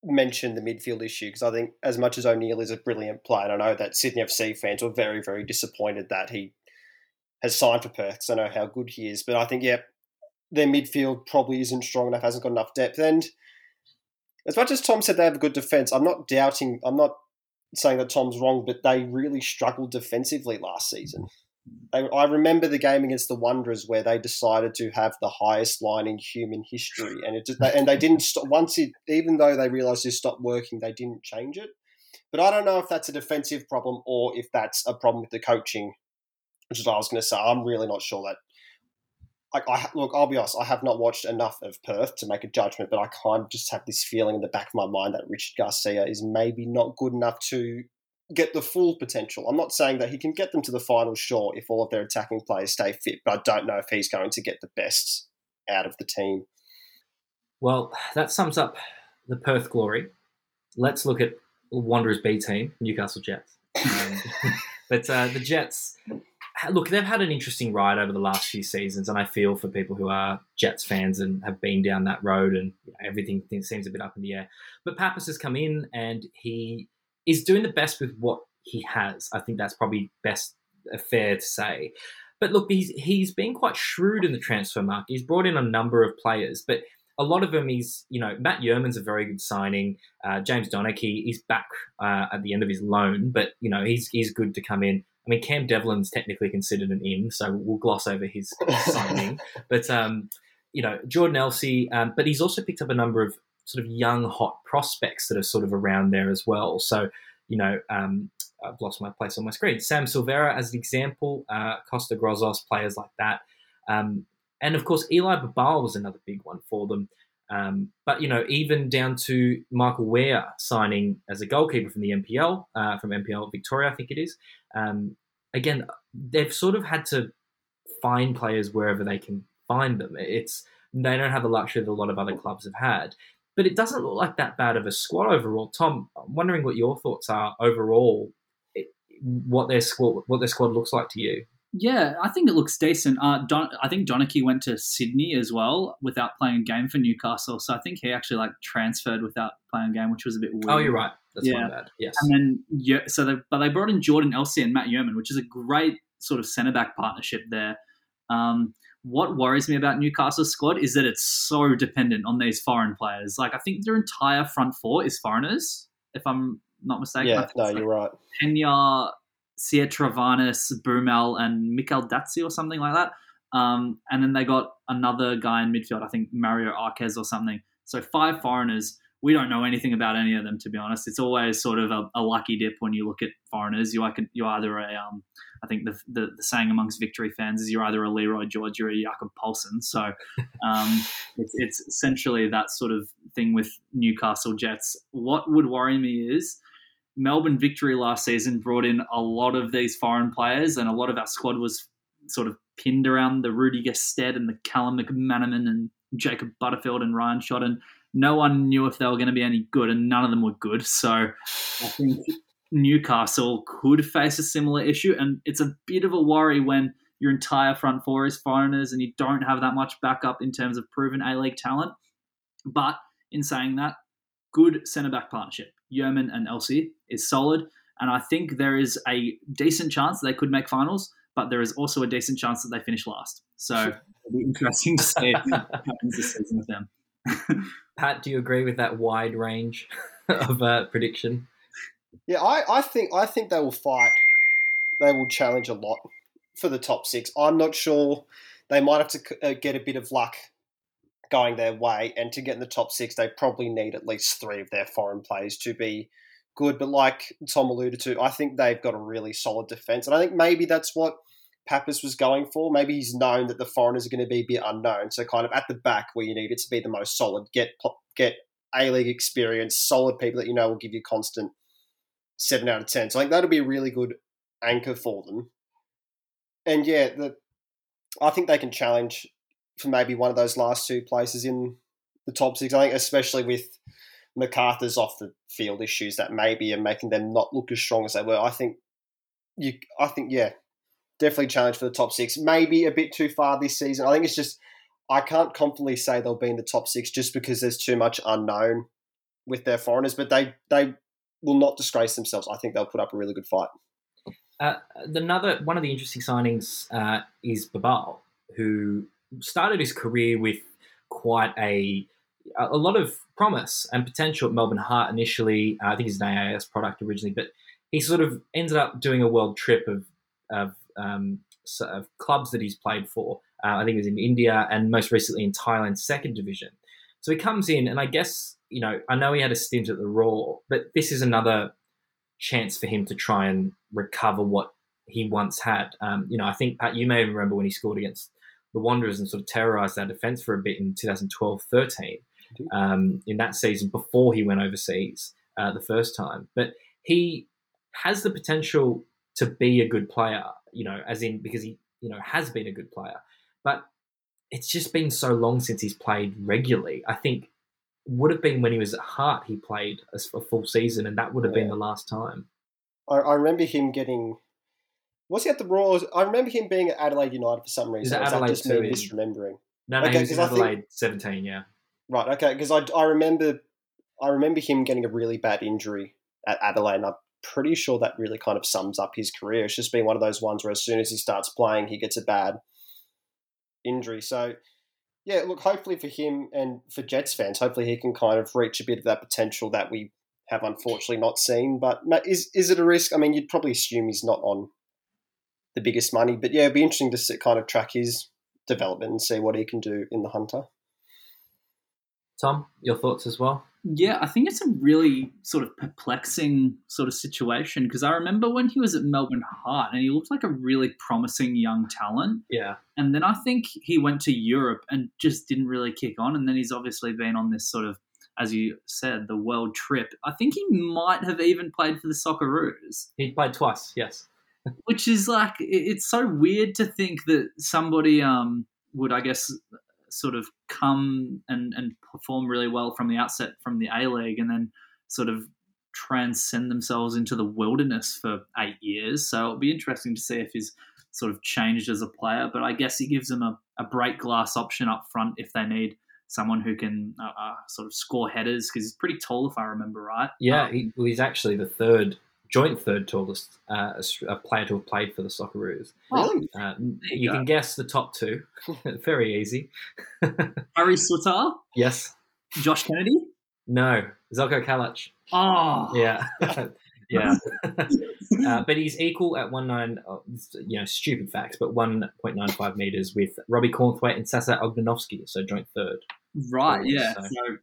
mention the midfield issue because I think as much as O'Neill is a brilliant player, and I know that Sydney FC fans were very, very disappointed that he has signed for Perth because I know how good he is. But I think, yeah, their midfield probably isn't strong enough, hasn't got enough depth. And as much as Tom said they have a good defence, I'm not doubting, I'm not saying that Tom's wrong, but they really struggled defensively last season. I remember the game against the Wanderers where they decided to have the highest line in human history, and it just, and they didn't stop once it. Even though they realised it stopped working, they didn't change it. But I don't know if that's a defensive problem or if that's a problem with the coaching, which is what I was going to say. I'm really not sure that. Like I look, I'll be honest. I have not watched enough of Perth to make a judgment, but I kind of just have this feeling in the back of my mind that Richard Garcia is maybe not good enough to get the full potential. I'm not saying that he can get them to the final, sure, if all of their attacking players stay fit, but I don't know if he's going to get the best out of the team. Well, that sums up the Perth glory. Let's look at Wanderers B team, Newcastle Jets. Um, [laughs] but uh, the Jets, look, they've had an interesting ride over the last few seasons, and I feel for people who are Jets fans and have been down that road, and you know, everything seems a bit up in the air. But Papas has come in, and he is doing the best with what he has. I think that's probably best uh, fair to say. But look, he's he's been quite shrewd in the transfer market. He's brought in a number of players, but a lot of them he's you know Matt Jurman's a very good signing. Uh, James Donachie he's back uh, at the end of his loan, but you know he's he's good to come in. I mean Cam Devlin's technically considered an in, so we'll gloss over his [laughs] signing. But um, you know Jordan Elsey, um, but he's also picked up a number of sort of young, hot prospects that are sort of around there as well. So, you know, um, I've lost my place on my screen. Sam Silvera, as an example, uh, Costa Grozos, players like that. Um, and of course, Eli Babalj was another big one for them. Um, but, you know, even down to Michael Weier signing as a goalkeeper from the NPL, uh, from NPL Victoria, I think it is. Um, again, they've sort of had to find players wherever they can find them. It's they don't have the luxury that a lot of other clubs have had. But it doesn't look like that bad of a squad overall. Tom, I'm wondering what your thoughts are overall. What their squad, what their squad looks like to you. Yeah, I think it looks decent. Uh, Don, I think Donachie went to Sydney as well without playing a game for Newcastle. So I think he actually like transferred without playing a game, which was a bit weird. Oh, you're right. That's Yeah. bad. Yes. And then yeah, so they but they brought in Jordan Elsey and Matt Jurman, which is a great sort of centre back partnership there. Um, what worries me about Newcastle's squad is that it's so dependent on these foreign players. Like I think their entire front four is foreigners, if I'm not mistaken. Yeah, no, like you're right. Penha, Siatravanis, Brumel, and Mikel Datsi or something like that. Um, and then they got another guy in midfield, I think Mario Arqués or something. So five foreigners. We don't know anything about any of them, to be honest. It's always sort of a, a lucky dip when you look at foreigners. You you either a um, I think the, the the saying amongst victory fans is you're either a Leroy George or a Jakob Poulsen. So [laughs] um, it's, it's essentially that sort of thing with Newcastle Jets. What would worry me is Melbourne victory last season brought in a lot of these foreign players, and a lot of our squad was sort of pinned around the Rudy Gestede and the Callum McManaman and Jacob Butterfield and Ryan Shot, and no one knew if they were going to be any good, and none of them were good. So I think Newcastle could face a similar issue, and it's a bit of a worry when your entire front four is foreigners and you don't have that much backup in terms of proven A League talent. But in saying that, good centre back partnership. Jurman and Elsey is solid, and I think there is a decent chance they could make finals, but there is also a decent chance that they finish last. So it'll be interesting to see [laughs] what happens this season with them. [laughs] Pat, do you agree with that wide range [laughs] of uh, prediction? Yeah, I, I think I think they will fight. They will challenge a lot for the top six. I'm not sure. They might have to uh, get a bit of luck going their way, and to get in the top six, they probably need at least three of their foreign players to be good. But like Tom alluded to, I think they've got a really solid defense, and I think maybe that's what Papas was going for. Maybe he's known that the foreigners are going to be a bit unknown, so kind of at the back where you need it to be the most solid, get get A League experience, solid people that you know will give you constant seven out of ten. So I think that'll be a really good anchor for them. And yeah, the I think they can challenge for maybe one of those last two places in the top six. I think especially with Macarthur's off the field issues that maybe are making them not look as strong as they were. I think you I think yeah, definitely challenge for the top six. Maybe a bit too far this season. I think it's just I can't confidently say they'll be in the top six just because there's too much unknown with their foreigners, but they they will not disgrace themselves. I think they'll put up a really good fight. Uh, another one of the interesting signings uh, is Babalj, who started his career with quite a a lot of promise and potential at Melbourne Heart initially. Uh, I think he's an AIS product originally, but he sort of ended up doing a world trip of of, um, so- of clubs that he's played for. Uh, I think it was in India and most recently in Thailand's second division. So he comes in, and I guess you know I know he had a stint at the Roar, but this is another chance for him to try and recover what he once had. Um, you know, I think Pat, you may remember when he scored against the Wanderers and sort of terrorised our defence for a bit in 2012-13 um, in that season before he went overseas uh, the first time. But he has the potential to be a good player. You know, as in because he you know has been a good player, but it's just been so long since he's played regularly. I think would have been when he was at Heart he played a, a full season, and that would have been the last time. I, I remember him getting. Was he at the Royals? I remember him being at Adelaide United for some reason. Is that Adelaide just me misremembering? No, no, Okay, he was 'cause in I think- Adelaide 17, yeah. Right. Okay. Because I, I remember I remember him getting a really bad injury at Adelaide. And I'm pretty sure that really kind of sums up his career. It's just been one of those ones where as soon as he starts playing, he gets a bad injury. So yeah, look. Hopefully for him and for Jets fans, hopefully he can kind of reach a bit of that potential that we have unfortunately not seen. But is is it a risk? I mean, you'd probably assume he's not on the biggest money, but yeah, it'd be interesting to see, kind of track his development and see what he can do in the Hunter. Tom, your thoughts as well? Yeah, I think it's a really sort of perplexing sort of situation because I remember when he was at Melbourne Heart and he looked like a really promising young talent. Yeah. And then I think he went to Europe and just didn't really kick on. And then he's obviously been on this sort of, as you said, the world trip. I think he might have even played for the Socceroos, He played twice, yes. which is like, it's so weird to think that somebody, um, would I guess sort of come and, and perform really well from the outset from the A League and then sort of transcend themselves into the wilderness for eight years. So it'll be interesting to see if he's sort of changed as a player. But I guess he gives them a, a break glass option up front if they need someone who can uh, uh, sort of score headers because he's pretty tall, if I remember right. Yeah, Um, he, well, he's actually the third, joint third tallest uh, Aus- uh, player to have played for the Socceroos. Really? Uh, you you can guess the top two. [laughs] Very easy. [laughs] Harry Souttar, Yes. Josh Kennedy. No. Zeljko Kalac. Oh, Yeah. [laughs] yeah. uh, but he's equal at one nine. oh, you know, stupid facts, but one point nine five meters with Robbie Cornthwaite and Sasa Ognenovski, so joint third. right. Yeah. So- So,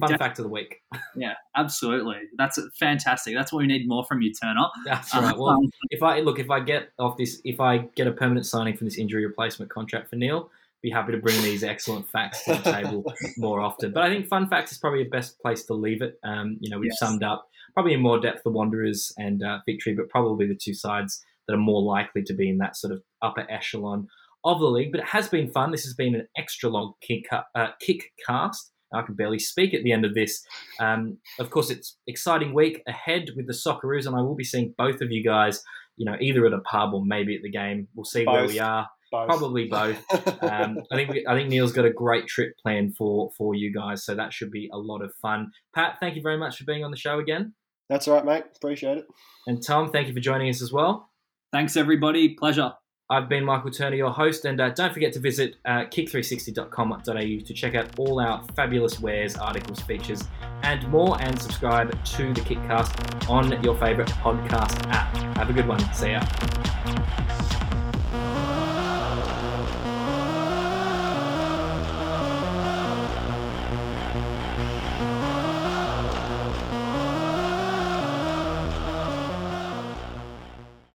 Fun fact of the week. [laughs] yeah, absolutely. That's fantastic. That's what we need more from you, Turner. That's right. Well, Um, if I look, if I get off this, if I get a permanent signing from this injury replacement contract for Neil, be happy to bring these excellent facts to the table [laughs] more often. But I think fun facts is probably the best place to leave it. Um, you know, we've Yes. summed up probably in more depth the Wanderers and uh, Victory, but probably the two sides that are more likely to be in that sort of upper echelon of the league. But it has been fun. This has been an extra long kick uh, kick cast. I can barely speak at the end of this. Um, of course, it's exciting week ahead with the Socceroos, and I will be seeing both of you guys. You know, either at a pub or maybe at the game. We'll see where we are. Both. Probably both. Um, [laughs] I think we, I think Neil's got a great trip planned for for you guys, so that should be a lot of fun. Pat, thank you very much for being on the show again, That's all right, mate. Appreciate it. and Tom, thank you for joining us as well. thanks, everybody. Pleasure. I've been Michael Turner, your host, and uh, don't forget to visit uh, kick360.com.au to check out all our fabulous wares, articles, features, and more, and subscribe to the Kickcast on your favourite podcast app. Have a good one. See ya.